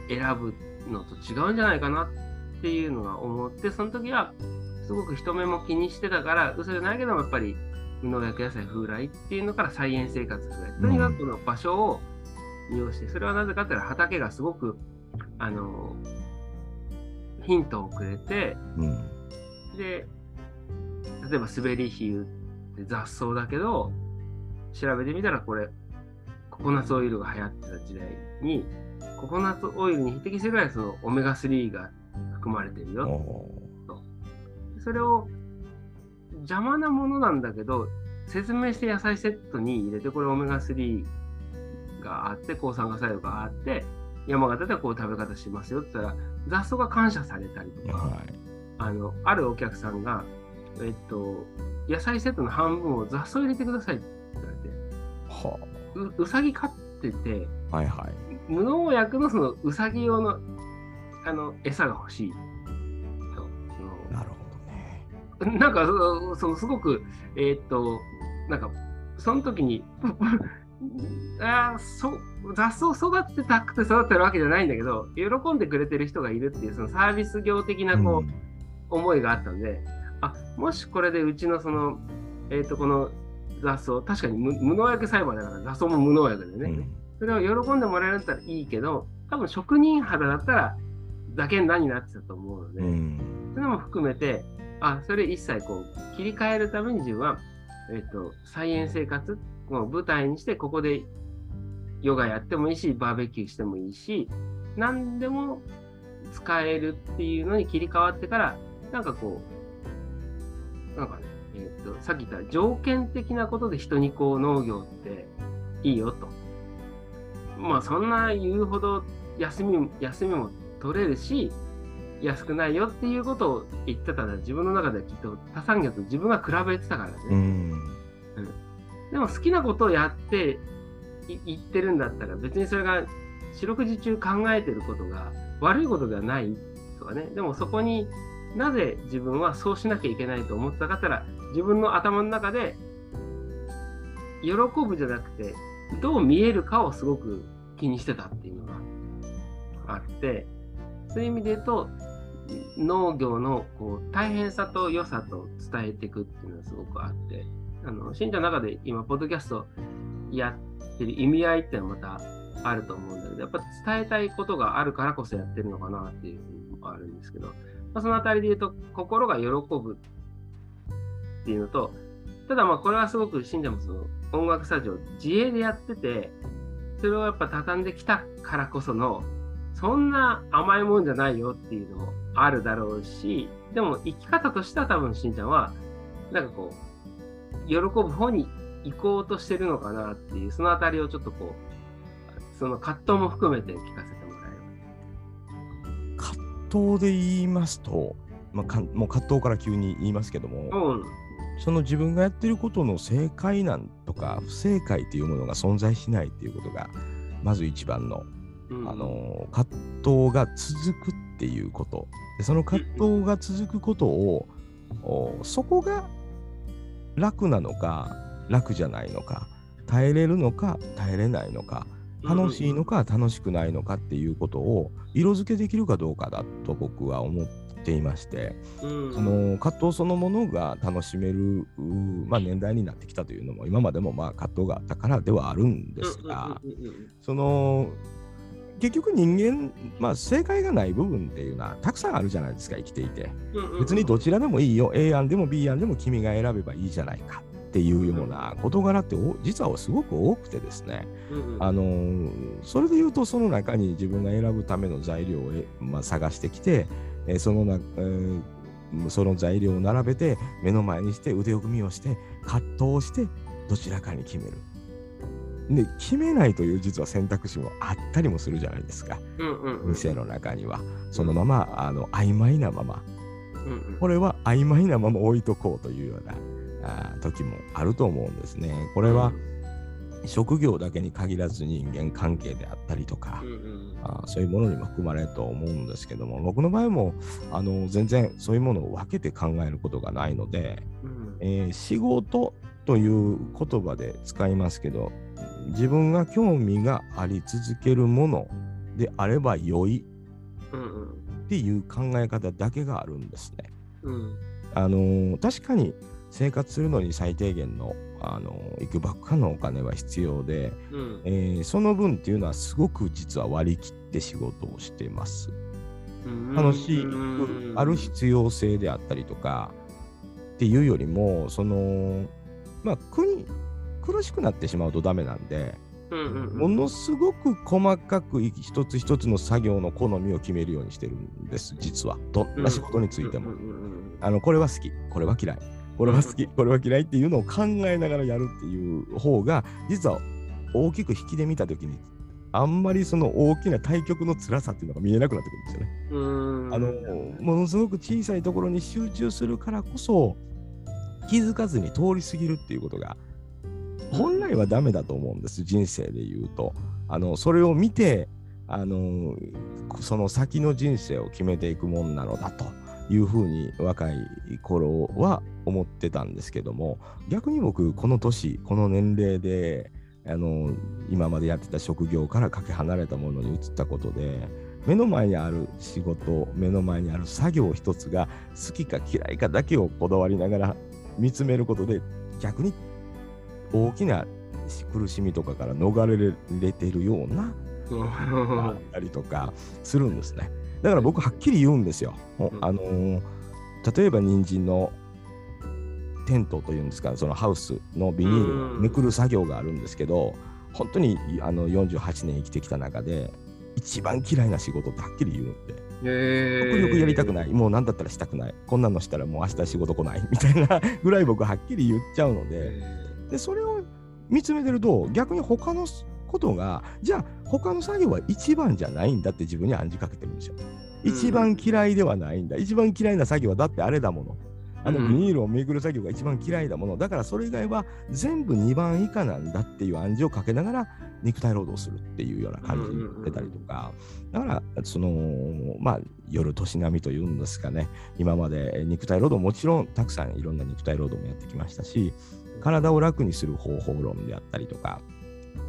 選ぶのと違うんじゃないかなっていうのが思ってその時はすごく人目も気にしてたから嘘じゃないけどもやっぱり無農薬野菜風来っていうのから菜園生活風来とにかくこの場所を利用してそれはなぜかっていうと畑がすごくあのヒントをくれてうん。で例えば滑り比喩て雑草だけど、調べてみたらこれ、ココナッツオイルが流行ってた時代に、ココナッツオイルに匹敵するぐらいそのオメガ3が含まれてるよ。おそれを邪魔なものなんだけど、説明して野菜セットに入れて、これオメガ3があって、抗酸化作用があって、山形ではこう食べ方しますよって言ったら、雑草が感謝されたりとか、はい。あの、あるお客さんが、えっと、野菜セットの半分を雑草入れてくださいって言われて、はううさぎ飼ってて、あはいはい。無農薬のそのうさぎ用のあの餌が欲しい。なるほどね。なんかそそのすごく、えーっと、なんか、その時に、[laughs] あーそ雑草育てたくて育ってるわけじゃないんだけど、喜んでくれてる人がいるっていう、そのサービス業的なこう、うん。思いがあったんで、あもしこれでうちのその、えーっと、この雑草、確かに無無農薬栽培だから、雑草も無農薬でね、うん。それを喜んでもらえるんだったらいいけど、多分職人肌だったら、ざけになってたと思うので、うんそういうのも含めて、あ、それ一切こう切り替えるために自分は、えっ、と、菜園生活を舞台にして、ここでヨガやってもいいし、バーベキューしてもいいし、何でも使えるっていうのに切り替わってから、なんかこう、なんかね、えっ、と、さっき言った条件的なことで人にこう農業っていいよと。まあそんな言うほど休み、休みも取れるし、安くないよっていうことを言ってたら自分の中ではきっと他産業と自分が比べてたからね。うんでも好きなことをやってい言ってるんだったら別にそれが四六時中考えてることが悪いことではないとかね。でもそこになぜ自分はそうしなきゃいけないと思ったかったら自分の頭の中で喜ぶじゃなくてどう見えるかをすごく気にしてたっていうのがあってそういう意味で言うと農業のこう大変さと良さと伝えていくっていうのがすごくあってあの信者の中で今ポッドキャストやってる意味合いっていうのはまたあると思うんだけどやっぱ伝えたいことがあるからこそやってるのかなっていうふうにもあるんですけど、まあ、そのあたりで言うと心が喜ぶっていうのとただまあこれはすごく信者もその音楽スタジオ自営でやっててそれをやっぱ畳んできたからこそのそんな甘いもんじゃないよっていうのもあるだろうしでも生き方としては多分しんちゃんはなんかこう喜ぶ方に行こうとしてるのかなっていうそのあたりをちょっとこうその葛藤も含めて聞かせてもらえ葛藤で言いますと、まあ、かもう葛藤から急に言いますけども。うんその自分がやってることの正解なんとか不正解っていうものが存在しないっていうことがまず一番の、うん。あの葛藤が続くっていうこと。でその葛藤が続くことを、おそこが楽なのか楽じゃないのか耐えれるのか耐えれないのか楽しいのか楽しくないのかっていうことを色付けできるかどうかだと僕は思っていまして、うん。その葛藤そのものが楽しめる、まあ、年代になってきたというのも今までもまあ葛藤があったからではあるんですが、うんうんうん。その結局人間、まあ、正解がない部分っていうのはたくさんあるじゃないですか生きていて。うんうん別にどちらでもいいよ。A 案でも B 案でも君が選べばいいじゃないかっていうような事柄ってお実はすごく多くてですね。うんうん。あのーそれで言うとその中に自分が選ぶための材料をえ、まあ、探してきて、えーそのな、えーその材料を並べて目の前にして腕組みをして葛藤をしてどちらかに決める。で決めないという実は選択肢もあったりもするじゃないですか。うんうんうん。店の中には。そのままあの曖昧なまま。うんうん。これは曖昧なまま置いとこうというようなあー時もあると思うんですね。これは職業だけに限らず人間関係であったりとかうん、うん。あーそういうものにも含まれると思うんですけども僕の場合もあの全然そういうものを分けて考えることがないので、うん。えー仕事という言葉で使いますけど自分が興味があり続けるものであれば良いっていう考え方だけがあるんですね。うんあのー確かに生活するのに最低限の、あのーいくばくかのお金は必要で、うんえーその分っていうのはすごく実は割り切って仕事をしています。うん楽しうんくある必要性であったりとかっていうよりもそのまあ苦に苦しくなってしまうとダメなんで、ものすごく細かく一つ一つの作業の好みを決めるようにしてるんです、実は。どんな仕事についても。あのこれは好き、これは嫌い、これは好き、これは嫌いっていうのを考えながらやるっていう方が、実は大きく引きで見たときに、あんまりその大きな対局の辛さっていうのが見えなくなってくるんですよね。あのものすごく小さいところに集中するからこそ気づかずに通り過ぎるっていうことが本来はダメだと思うんです人生で言うと。あのそれを見てあのその先の人生を決めていくもんなのだと。いうふうに若い頃は思ってたんですけども。逆に僕この年この年齢であの今までやってた職業からかけ離れたものに移ったことで目の前にある仕事目の前にある作業一つが好きか嫌いかだけをこだわりながら見つめることで逆に大きな苦しみとかから逃れれてるようなったりとかするんですね。だから僕はっきり言うんですよ。あのー例えば人参のテントというんですかそのハウスのビニールをめくる作業があるんですけど本当にあの48年生きてきた中で一番嫌いな仕事ってはっきり言うんで。極極力やりたくない。もう何だったらしたくない。こんなのしたらもう明日仕事来ない。みたいなぐらい僕はっきり言っちゃうので。でそれを見つめてると逆に他のことがじゃあ他の作業は一番じゃないんだって自分に暗示かけてるんですよ。うん一番嫌いではないんだ。一番嫌いな作業はだってあれだもの。あのうんビニールをめぐる作業が一番嫌いだもの。だからそれ以外は全部2番以下なんだっていう暗示をかけながら肉体労働するっていうような感じになってたりとか。だからそのまあ夜年並みというんですかね。今まで肉体労働もちろんたくさんいろんな肉体労働もやってきましたし体を楽にする方法論であったりとか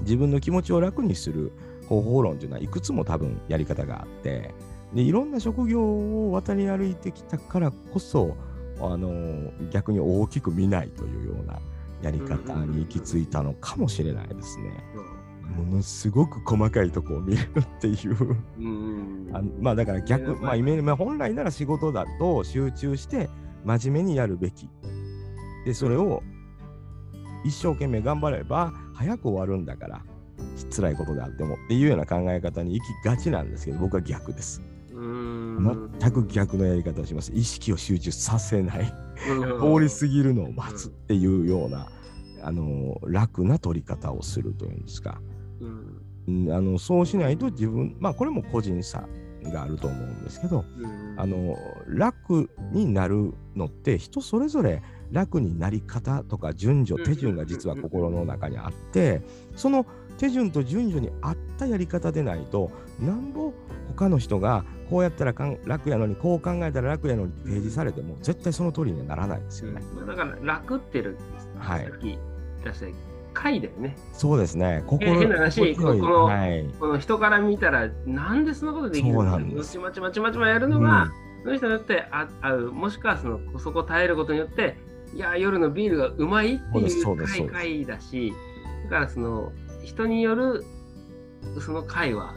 自分の気持ちを楽にする方法論というのはいくつも多分やり方があってでいろんな職業を渡り歩いてきたからこそあの逆に大きく見ないというようなやり方に行き着いたのかもしれないですね。ものすごく細かいとこを見るっていううんあまあだから逆、うんまあ、イメージまあ本来なら仕事だと集中して真面目にやるべき。で、それを一生懸命頑張れば早く終わるんだから、辛いことであってもっていうような考え方に行きがちなんですけど、僕は逆です。うん全く逆のやり方をします。意識を集中させない。うん通り過ぎるのを待つっていうような、あの楽な取り方をするというんですか。うんうんあのそうしないと自分、まあこれも個人差があると思うんですけど、うん。あの楽になるのって人それぞれ楽になり方とか順序手順が実は心の中にあってその手順と順序に合ったやり方でないとなんぼ他の人がこうやったらかん楽やのにこう考えたら楽やのに提示されても絶対その通りにはならないですよね。まあだから楽ってるはいさっき回だよね。そうですね。心変な話このはい。この人から見たらなんでそんなことできるんですちまちまちまちまやるのが、その人によってあ合うもしくはそのそこを耐えることによっていや夜のビールがうまいっていう回回だしだからその人によるその回は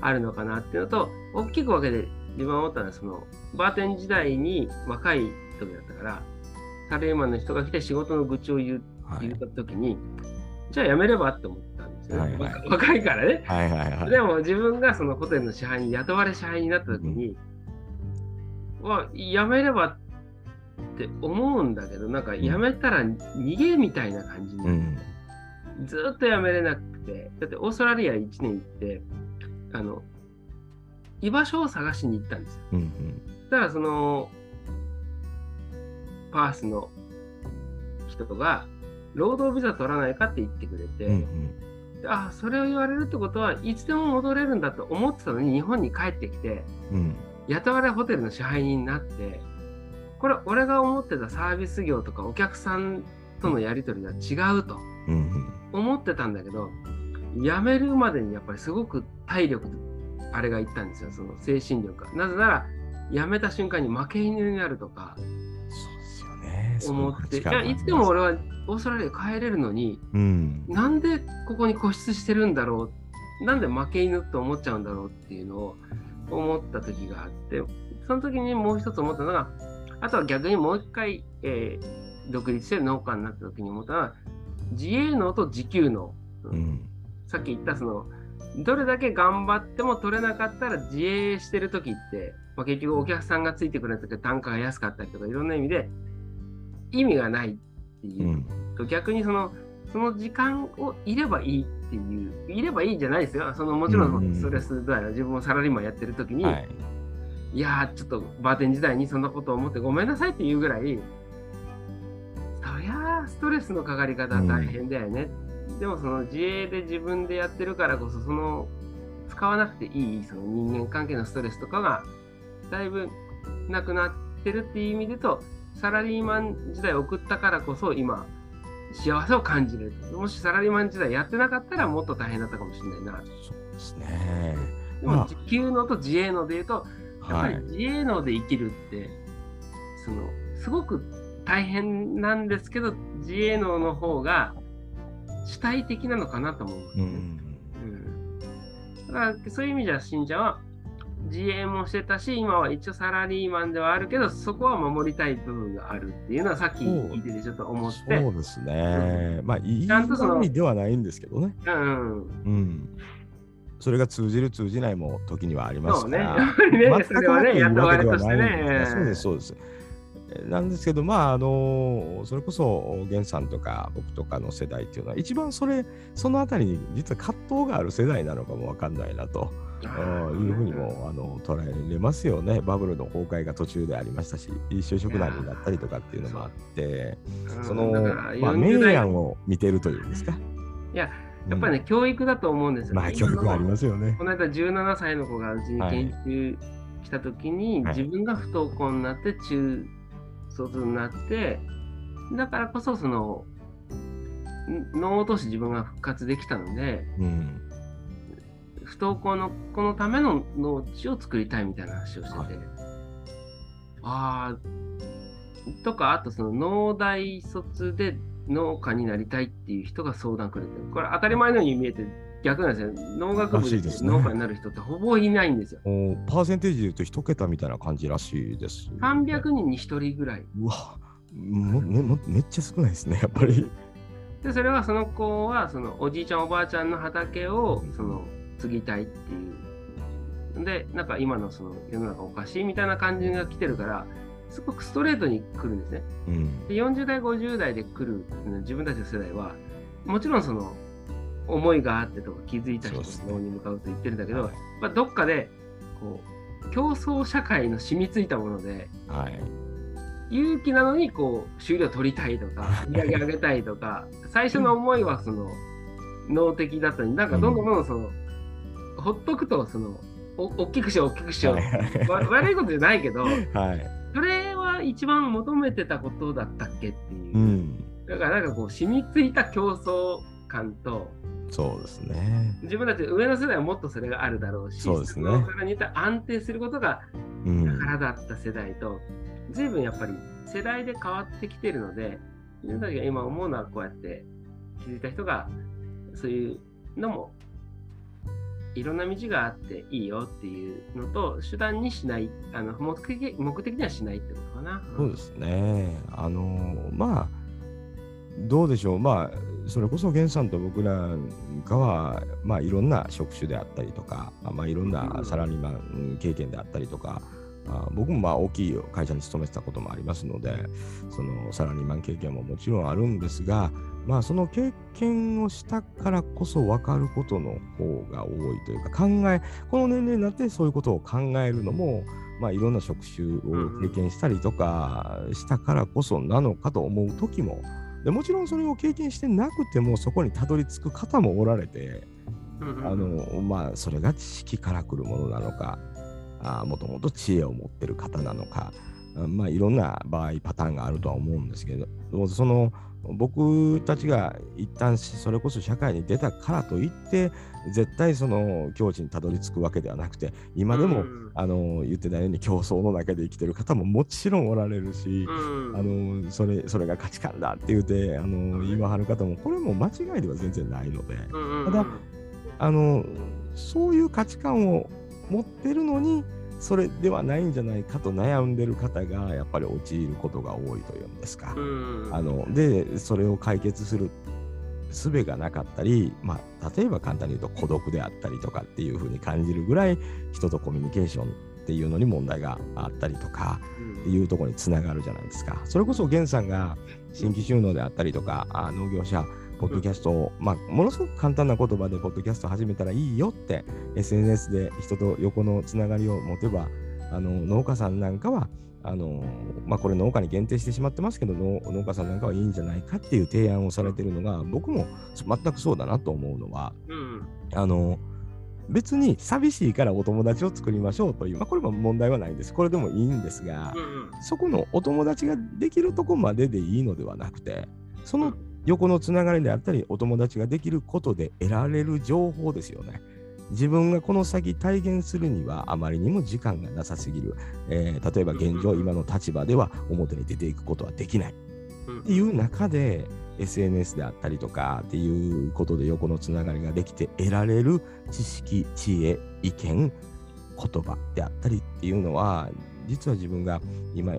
あるのかなっていうのと大きく分けて自分は思ったのはそのバーテン時代に若い時だったからサラリーマンの人が来て仕事の愚痴を言うはい言った時に、じゃあ辞めればって思ったんですよ、はいはい若若いからね。はいはいはい。でも自分がそのホテルの支配人、雇われ支配人になった時に、は辞めればって思うんだけど、なんか辞めたら逃げみたいな感じに、うん。ずーっと辞めれなくて、だってオーストラリア1年行って、あの、居場所を探しに行ったんですよ。うんうん。だからその、パースの人が、労働ビザ取らないかって言ってくれて、うんうん。あそれを言われるってことはいつでも戻れるんだと思ってたのに日本に帰ってきてうん。雇われホテルの支配人になってこれ俺が思ってたサービス業とかお客さんとのやり取りが違うとうんうん。思ってたんだけど辞めるまでにやっぱりすごく体力あれがいったんですよその精神力がなぜなら辞めた瞬間に負け犬になるとか。思って。いやいつでも俺はオーストラリア帰れるのにうん。なんでここに固執してるんだろう？なんで負け犬と思っちゃうんだろうっていうのを思った時があってその時にもう一つ思ったのがあとは逆にもう一回、えー独立して農家になった時に思ったのは自営農と自給農、うん、さっき言ったそのどれだけ頑張っても取れなかったら自営してる時って、まあ、結局お客さんがついてくれた時単価が安かったりとかいろんな意味で意味がないっていう、うん、逆にそのその時間をいればいいっていういればいいじゃないですよ。そのもちろんストレス度合いは自分もサラリーマンやってる時に、はい、いやちょっとバーテン時代にそんなことを思ってごめんなさいっていうぐらいそりゃストレスのかかり方大変だよね、うん、でもその自営で自分でやってるからこそその使わなくていいその人間関係のストレスとかがだいぶなくなってるっていう意味でとサラリーマン時代を送ったからこそ今幸せを感じる。もしサラリーマン時代やってなかったらもっと大変だったかもしれないな。そうですね。でも時給のと自営ので言うとやっぱり自営ので生きるって、はい、そのすごく大変なんですけど自営のの方が主体的なのかなと思う、うん、うん、だからそういう意味じゃ信者は自営もしてたし、今は一応サラリーマンではあるけど、そこは守りたい部分があるっていうのはさっき聞いててちょっと思って。そうですね。うん、まあ、いい意味ではないんですけどね。うん、うん。それが通じる通じないも時にはありますから。そうね。[laughs] ね、それはね、雇われとしてね。そうです、そうです。なんですけど、まあ、あのそれこそ源さんとか僕とかの世代っていうのは一番それそのあたりに実は葛藤がある世代なのかもわかんないなと。いうふうにもあの捉えれますよね。バブルの崩壊が途中でありましたし、就職難になったりとかっていうのもあって、その、まあ、明暗を見てるというんですか？いや、やっぱりね、うん、教育だと思うんですよ、ね。まあ、教育はありますよね。この間、17歳の子がうちに研究したときに、はい、自分が不登校になって、中卒になって、だからこそ、その、脳として自分が復活できたので、うん不登校の子のための農地を作りたいみたいな話をしてて、はい、ああとかあとその農大卒で農家になりたいっていう人が相談くれてるこれ当たり前のように見えて逆なんですよ農学部で農家になる人ってほぼいないんですよ。すね、パーセンテージで言うと1桁みたいな感じらしいです、ね。300人に1人ぐらい。うわもめもめっちゃ少ないですね、やっぱり。でそれはその子はそのおじいちゃんおばあちゃんの畑をその継ぎたいっていう。で、なんか今のその世の中おかしいみたいな感じが来てるから、すごくストレートに来るんですね。うん、で40代、50代で来る自分たちの世代は、もちろんその思いがあってとか気づいた人の脳に向かうと言ってるんだけど、まあ、どっかでこう競争社会の染みついたもので、はい、勇気なのにこう収量取りたいとか売り上げ上げたいとか最初の思いはその脳的だったのになんかどんどんどんどんその、うん、ほっとくとそのお大きくしよう大きくしよう、はい、悪いことじゃないけど、はい、それは一番求めてたことだったっけっていう、うん、だからなんかこう染みついた競争感とそうですね。自分たち上の世代はもっとそれがあるだろうしそうですね。から似た安定することが宝だった世代と、うん、随分やっぱり世代で変わってきてるので自分たちが今思うのはこうやって気づいた人がそういうのもいろんな道があっていいよっていうのと手段にしないあの目的目的にはしないってことかな。そうですね。あのまあどうでしょうまあそれこそ源さんと僕らがは、まあ、いろんな職種であったりとか、まあ、いろんなサラリーマン経験であったりとか、あ僕もまあ大きい会社に勤めてたこともありますのでそのサラリーマン経験ももちろんあるんですがまあその経験をしたからこそ分かることの方が多いというか考えこの年齢になってそういうことを考えるのもまあいろんな職種を経験したりとかしたからこそなのかと思う時もでもちろんそれを経験してなくてもそこにたどり着く方もおられてあのまあそれが知識からくるものなのかもともと知恵を持ってる方なのか、まあ、いろんな場合パターンがあるとは思うんですけどその僕たちが一旦それこそ社会に出たからといって絶対その境地にたどり着くわけではなくて今でも、あの言ってたように競争の中で生きてる方ももちろんおられるし、あのそれそれが価値観だって言うてあの言わはる方もこれも間違いでは全然ないので、ただあのそういう価値観を持ってるのにそれではないんじゃないかと悩んでる方がやっぱり陥ることが多いというんですか。うんあのでそれを解決する術がなかったり、まあ、例えば簡単に言うと孤独であったりとかっていうふうに感じるぐらい人とコミュニケーションっていうのに問題があったりとかっていうところにつながるじゃないですか。それこそ源さんが新規収納であったりとかあ農業者ポッドキャストを、まあ、ものすごく簡単な言葉でポッドキャスト始めたらいいよって SNS で人と横のつながりを持てばあの農家さんなんかはあのまあ、これ農家に限定してしまってますけど農農家さんなんかはいいんじゃないかっていう提案をされてるのが僕も全くそうだなと思うのはうんあの別に寂しいからお友達を作りましょうという、まあ、これも問題はないんです。これでもいいんですがうん。そこのお友達ができるとこまででいいのではなくてその横のつながりであったりお友達ができることで得られる情報ですよね。自分がこの先体現するにはあまりにも時間がなさすぎる、えー例えば現状今の立場では表に出ていくことはできない。うんっていう中で SNS であったりとかっていうことで横のつながりができて得られる知識知恵意見言葉であったりっていうのは実は自分が今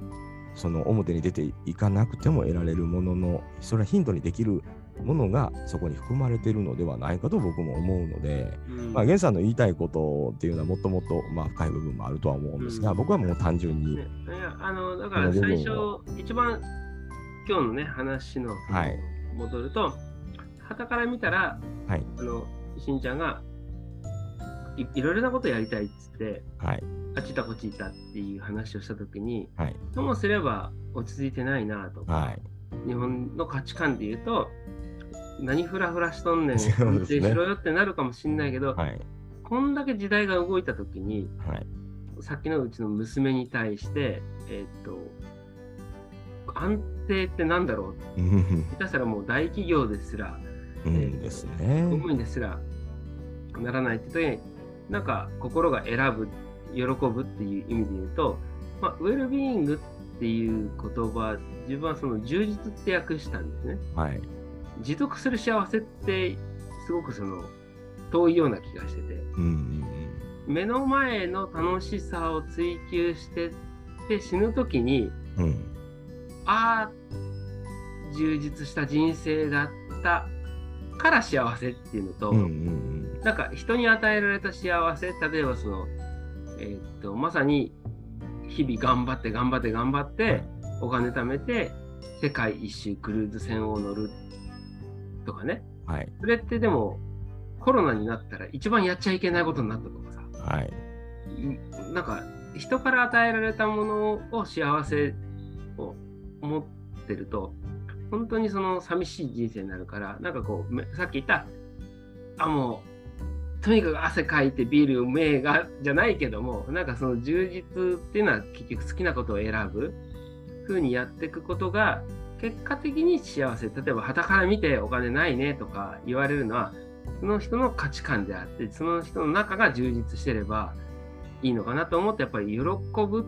その表に出ていかなくても得られるもののそれはヒントにできるものがそこに含まれているのではないかと僕も思うので、うん。まあ、源さんの言いたいことっていうのはもっともっとまあ深い部分もあるとは思うんですが、うん。僕はもう単純に、ね、いやあのだから最初一番今日のね話の戻ると傍から見たらはい。あのしんちゃんがいいろいろなことやりたいっつってはい。あっち行ったこっち行ったっていう話をした時にはい。ともすれば落ち着いてないなと。か、はい。日本の価値観で言うと何フラフラしとんねんそうですね。安定しろよってなるかもしんないけど、はい。こんだけ時代が動いた時にはい。さっきのうちの娘に対して、えーっと、安定ってなんだろう？うん。下手したらもう大企業ですら、うんです公ね。すらならないって時に、なんか心が選ぶ、喜ぶっていう意味で言うと、まあ、ウェルビーイングっていう言葉、自分はその充実って訳したんですね。はい。持続する幸せって、すごくその遠いような気がしてて、うんうん目の前の楽しさを追求してって死ぬ時に、うん。うん。ああ、充実した人生だったから幸せっていうのと、うんうんなんか人に与えられた幸せ、例えばその、えーっと、まさに日々頑張って頑張って頑張って、はいお金貯めて世界一周クルーズ船を乗るとかね。うん。はい。それってでもコロナになったら一番やっちゃいけないことになったとかさ。はい。んなんか人から与えられたものを幸せを持ってると本当にその寂しい人生になるからなんかこうめさっき言ったあもうとにかく汗かいてビールうめえがじゃないけどもなんかその充実っていうのは結局好きなことを選ぶ。風にやっていくことが結果的に幸せ。例えば傍から見てお金ないねとか言われるのはその人の価値観であってその人の中が充実してればいいのかなと思ってやっぱり喜ぶ。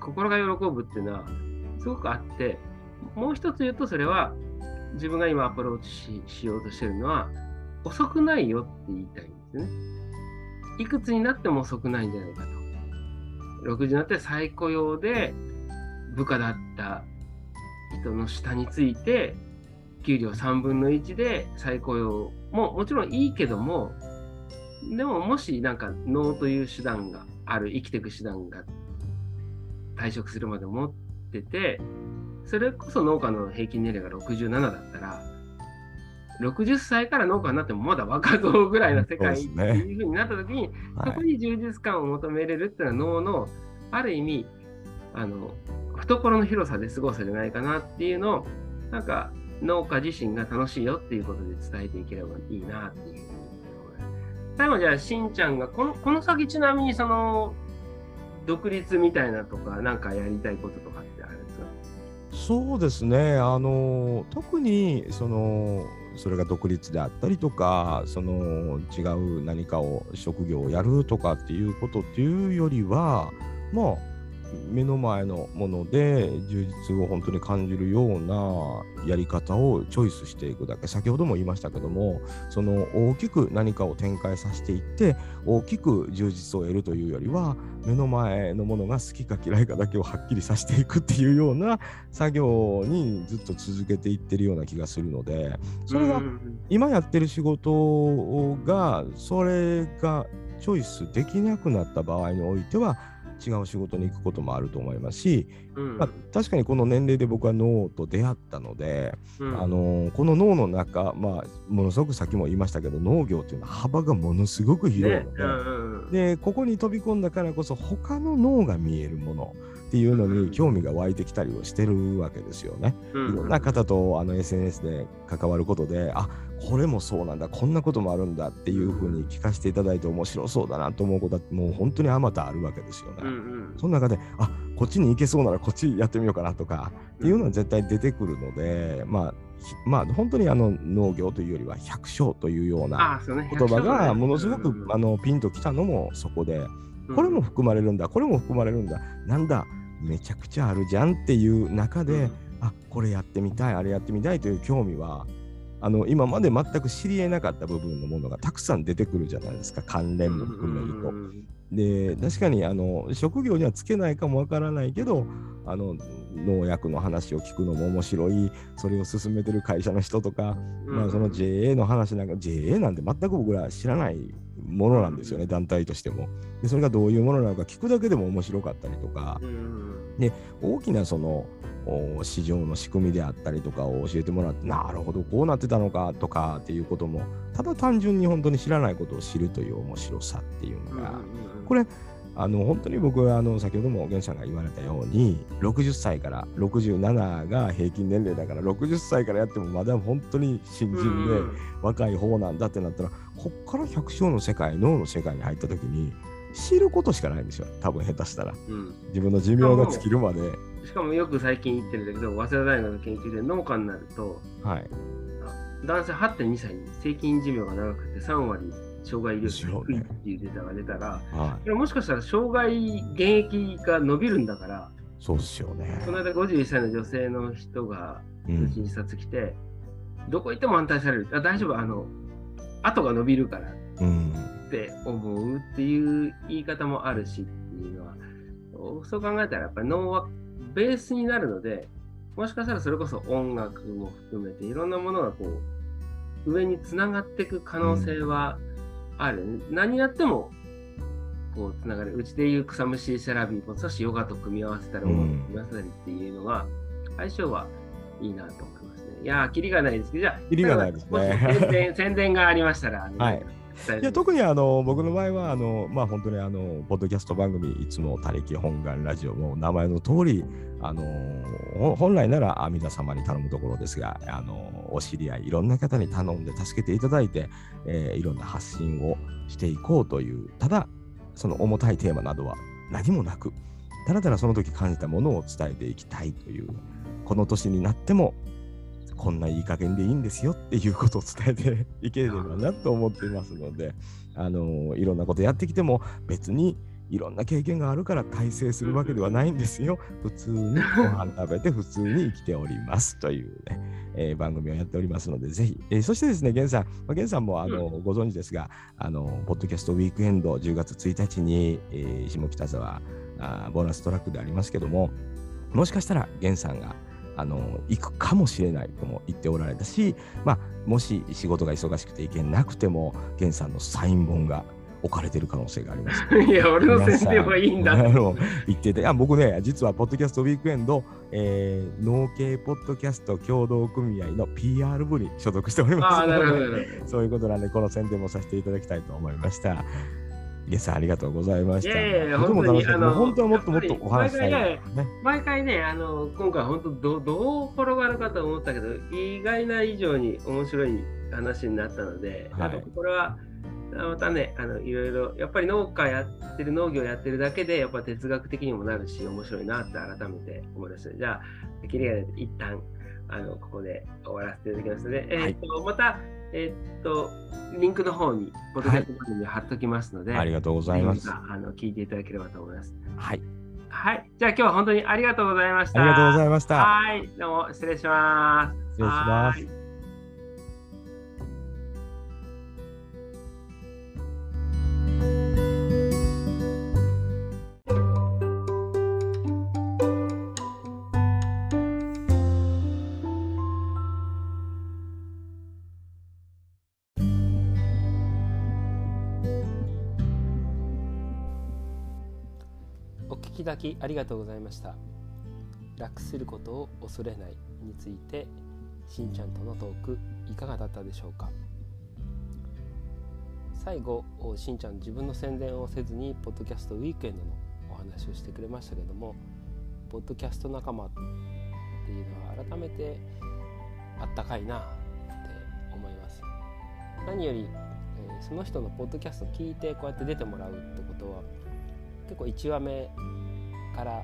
心が喜ぶっていうのはすごくあってもう一つ言うとそれは自分が今アプローチししようとしてるのは遅くないよって言いたい。ですよね。いくつになっても遅くないんじゃないかと。60になって再雇用で部下だった人の下について給料3分の1で再雇用ももちろんいいけどもでももしなんか脳という手段がある生きていく手段が退職するまで持っててそれこそ農家の平均年齢が67だったら60歳から農家になってもまだ若造ぐらいの世界っていうふうになった時にそこはい。に充実感を求めれるっていうのは脳のある意味あの懐の広さで過ごせじゃないかなっていうのをなんか農家自身が楽しいよっていうことで伝えていければいいなっていう。最後じゃあしんちゃんがこの [laughs] この先ちなみにその独立みたいなとかなんかやりたいこととかってあるんですか？そうですね。あの特にそのそれが独立であったりとか、その違う何かを職業をやるとかっていうことっていうよりは、もう目の前のもので充実を本当に感じるようなやり方をチョイスしていくだけ。先ほども言いましたけどもその大きく何かを展開させていって大きく充実を得るというよりは目の前のものが好きか嫌いかだけをはっきりさせていくっていうような作業にずっと続けていってるような気がするのでそれが今やってる仕事がそれがチョイスできなくなった場合においては違う仕事に行くこともあると思いますし、うん、まあ、確かにこの年齢で僕は脳と出会ったので、うん、あのこの脳の中、まあ、ものすごくさっきも言いましたけど農業というのは幅がものすごく広いのでね。うん、でここに飛び込んだからこそ他の脳が見えるものっていうのに興味が湧いてきたりをしてるわけですよね。いろんな方とあの SNS で関わることであこれもそうなんだこんなこともあるんだっていうふうに聞かせていただいて面白そうだなと思うことはもう本当にあまたあるわけですよね。うんうん、その中であこっちに行けそうならこっちやってみようかなとかっていうのは絶対出てくるので、まあまあ本当にあの農業というよりは百姓というような言葉がものすごくあのピンときたのもそこでこれも含まれるんだこれも含まれるんだなんだめちゃくちゃあるじゃんっていう中であこれやってみたいあれやってみたいという興味はあの今まで全く知りえなかった部分のものがたくさん出てくるじゃないですか。関連も含めると。で確かにあの職業にはつけないかもわからないけどあの農薬の話を聞くのも面白い。それを進めてる会社の人とか、まあ、その JA の話なんか JA なんて全く僕ら知らないものなんですよね。団体としても。でそれがどういうものなのか聞くだけでも面白かったりとか、で大きなその市場の仕組みであったりとかを教えてもらってなるほどこうなってたのかとかっていうこともただ単純に本当に知らないことを知るという面白さっていうのが、これあの本当に僕はあの先ほども源さんが言われたように60歳から67が平均年齢だから60歳からやってもまだ本当に新人で若い方なんだってなったらこっから百姓の世界脳の世界に入った時に知ることしかないんですよ。多分下手したら、うん、自分の寿命が尽きるまでしかもよく最近言ってるんだけど早稲田大学の研究で農家になると、はい、男性8.2歳に平均寿命が長くて3割障害医療低いっていうデータが出たら、はい、もしかしたら障害現役が伸びるんだからそうっすよね。この間51歳の女性の人が診察来て、うん、どこ行っても安泰される。あ大丈夫。あの後が伸びるからって思うっていう言い方もあるしっていうのは、そう考えたらやっぱり脳はベースになるので、もしかしたらそれこそ音楽も含めていろんなものがこう上につながっていく可能性はある、ね、うん、何やってもこうつながる。うちでいう草むしセラピーも少しヨガと組み合わせたら音楽組み合わせたりっていうのが相性はいいなと思いますね。いやー、キリがないですけど、じゃあ、キリがないですね。宣伝宣伝がありましたら、はい。いや特にあの僕の場合はあの、まあ、本当にあのポッドキャスト番組いつも「他力本願ラジオ」も名前の通りあの本来なら皆様に頼むところですがあのお知り合いいろんな方に頼んで助けていただいて、えー、いろんな発信をしていこうというただその重たいテーマなどは何もなくただただその時感じたものを伝えていきたいというこの年になってもこんないい加減でいいんですよっていうことを伝えて [laughs] いければなと思っていますので、あのいろんなことやってきても別にいろんな経験があるから大成するわけではないんですよ。普通にご飯食べて普通に生きておりますというね、えー、番組をやっておりますので、ぜひ、えー、そしてですね、源さん、まあ、源さんもあの、うん、ご存知ですが、あの、ポッドキャストウィークエンド10月1日に、えー、下北沢あボーナストラックでありますけども、もしかしたら源さんがあの行くかもしれないとも言っておられたし、まあ、もし仕事が忙しくて行けなくても源さんのサイン本が置かれてる可能性があります、[laughs] いや、俺の先生はいいんだ。あの言ってて、あ僕ね、実は、ポッドキャストウィークエンド、えー、農系ポッドキャスト協同組合の PR 部に所属しておりますので、そういうことなんで、この宣伝もさせていただきたいと思いました。ゲさんありがとうございました。いやいや本当にあの本当はもっともっとお話したい、ね、毎回ね、あの今回本当どどう転がるかと思ったけど、意外な以上に面白い話になったので、はい、あとこれはまたね、あのいろいろやっぱり農家やってる農業やってるだけでやっぱ哲学的にもなるし面白いなって改めて思いました。じゃあ、きりが一旦あのここで終わらせていただきますので、えーと、はい、またえー、っと、リンクの方に、ポッドキャストに貼っときますので、はい、ありがとうございます。あの聞いていただければと思います。はい。はい。じゃあ今日は本当にありがとうございました。ありがとうございました。はい。どうも失礼します。失礼しますきありがとうございました。楽することを恐れないについてしんちゃんとのトークいかがだったでしょうか？最後しんちゃん自分の宣伝をせずにポッドキャストウィークエンドのお話をしてくれましたけどもポッドキャスト仲間っていうのは改めてあったかいなって思います何より、えその人のポッドキャストを聞いてこうやって出てもらうってことは結構1話目から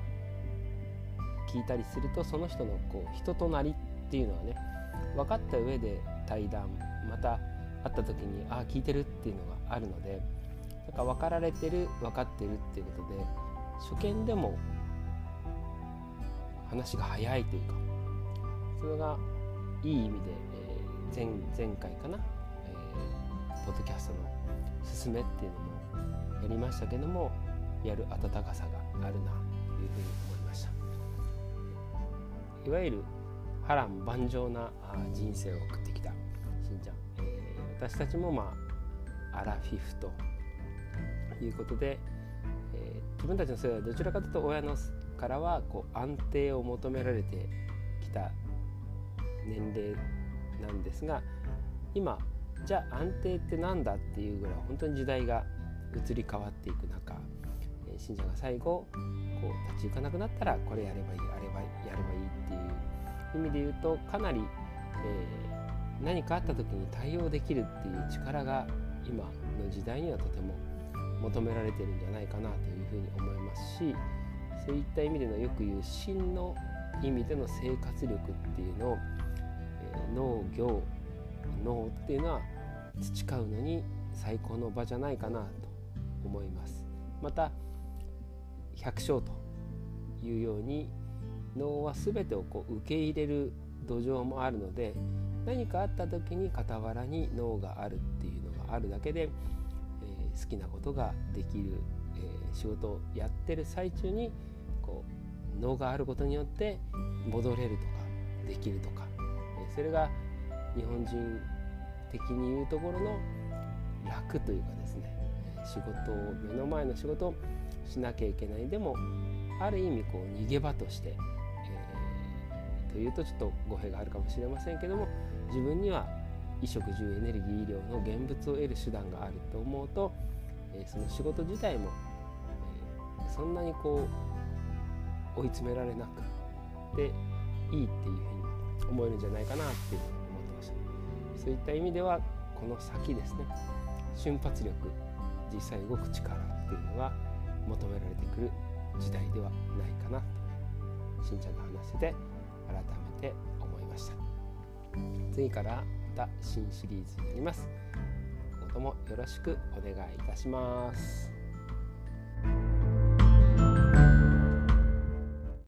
聞いたりするとその人のこう人となりっていうのはね分かった上で対談また会った時にああ聞いてるっていうのがあるのでなんか分かられてる分かってるっていうことで初見でも話が早いというかそれがいい意味で、えー前前回かな、えーポッドキャストの勧めっていうのもやりましたけどもやる温かさがあるな。いうふうに思いました。いわゆる波乱万丈な人生を送ってきたしんちゃん、えー私たちもまあアラフィフということで、えー自分たちの世代はどちらかというと親のからはこう安定を求められてきた年齢なんですが今じゃあ安定ってなんだっていうぐらい本当に時代が移り変わっていく中、信者が最後こう立ち行かなくなったらこれやればいいあればやればいいっていう意味で言うとかなり、えー何かあった時に対応できるっていう力が今の時代にはとても求められてるんじゃないかなというふうに思いますしそういった意味でのよく言う真の意味での生活力っていうのを、えー農業農っていうのは培うのに最高の場じゃないかなと思います。また百姓というように農は全てをこう受け入れる土壌もあるので何かあった時に傍らに脳があるっていうのがあるだけで、えー好きなことができる、えー仕事をやってる最中にこう脳があることによって戻れるとかできるとか、えーそれが日本人的に言うところの楽というかですね仕事を目の前の仕事をしなきゃいけない。でもある意味こう逃げ場として、えーというとちょっと語弊があるかもしれませんけども自分には衣食住エネルギー医療の現物を得る手段があると思うと、えーその仕事自体も、えーそんなにこう追い詰められなくていいっていうふうに思えるんじゃないかなっていうふうに思ってましたそういった意味ではこの先ですね瞬発力実際動く力っていうのが求められてくる時代ではないかなとしんちゃんの話してて改めて思いました。次からまた新シリーズになります。今後ともよろしくお願いいたします。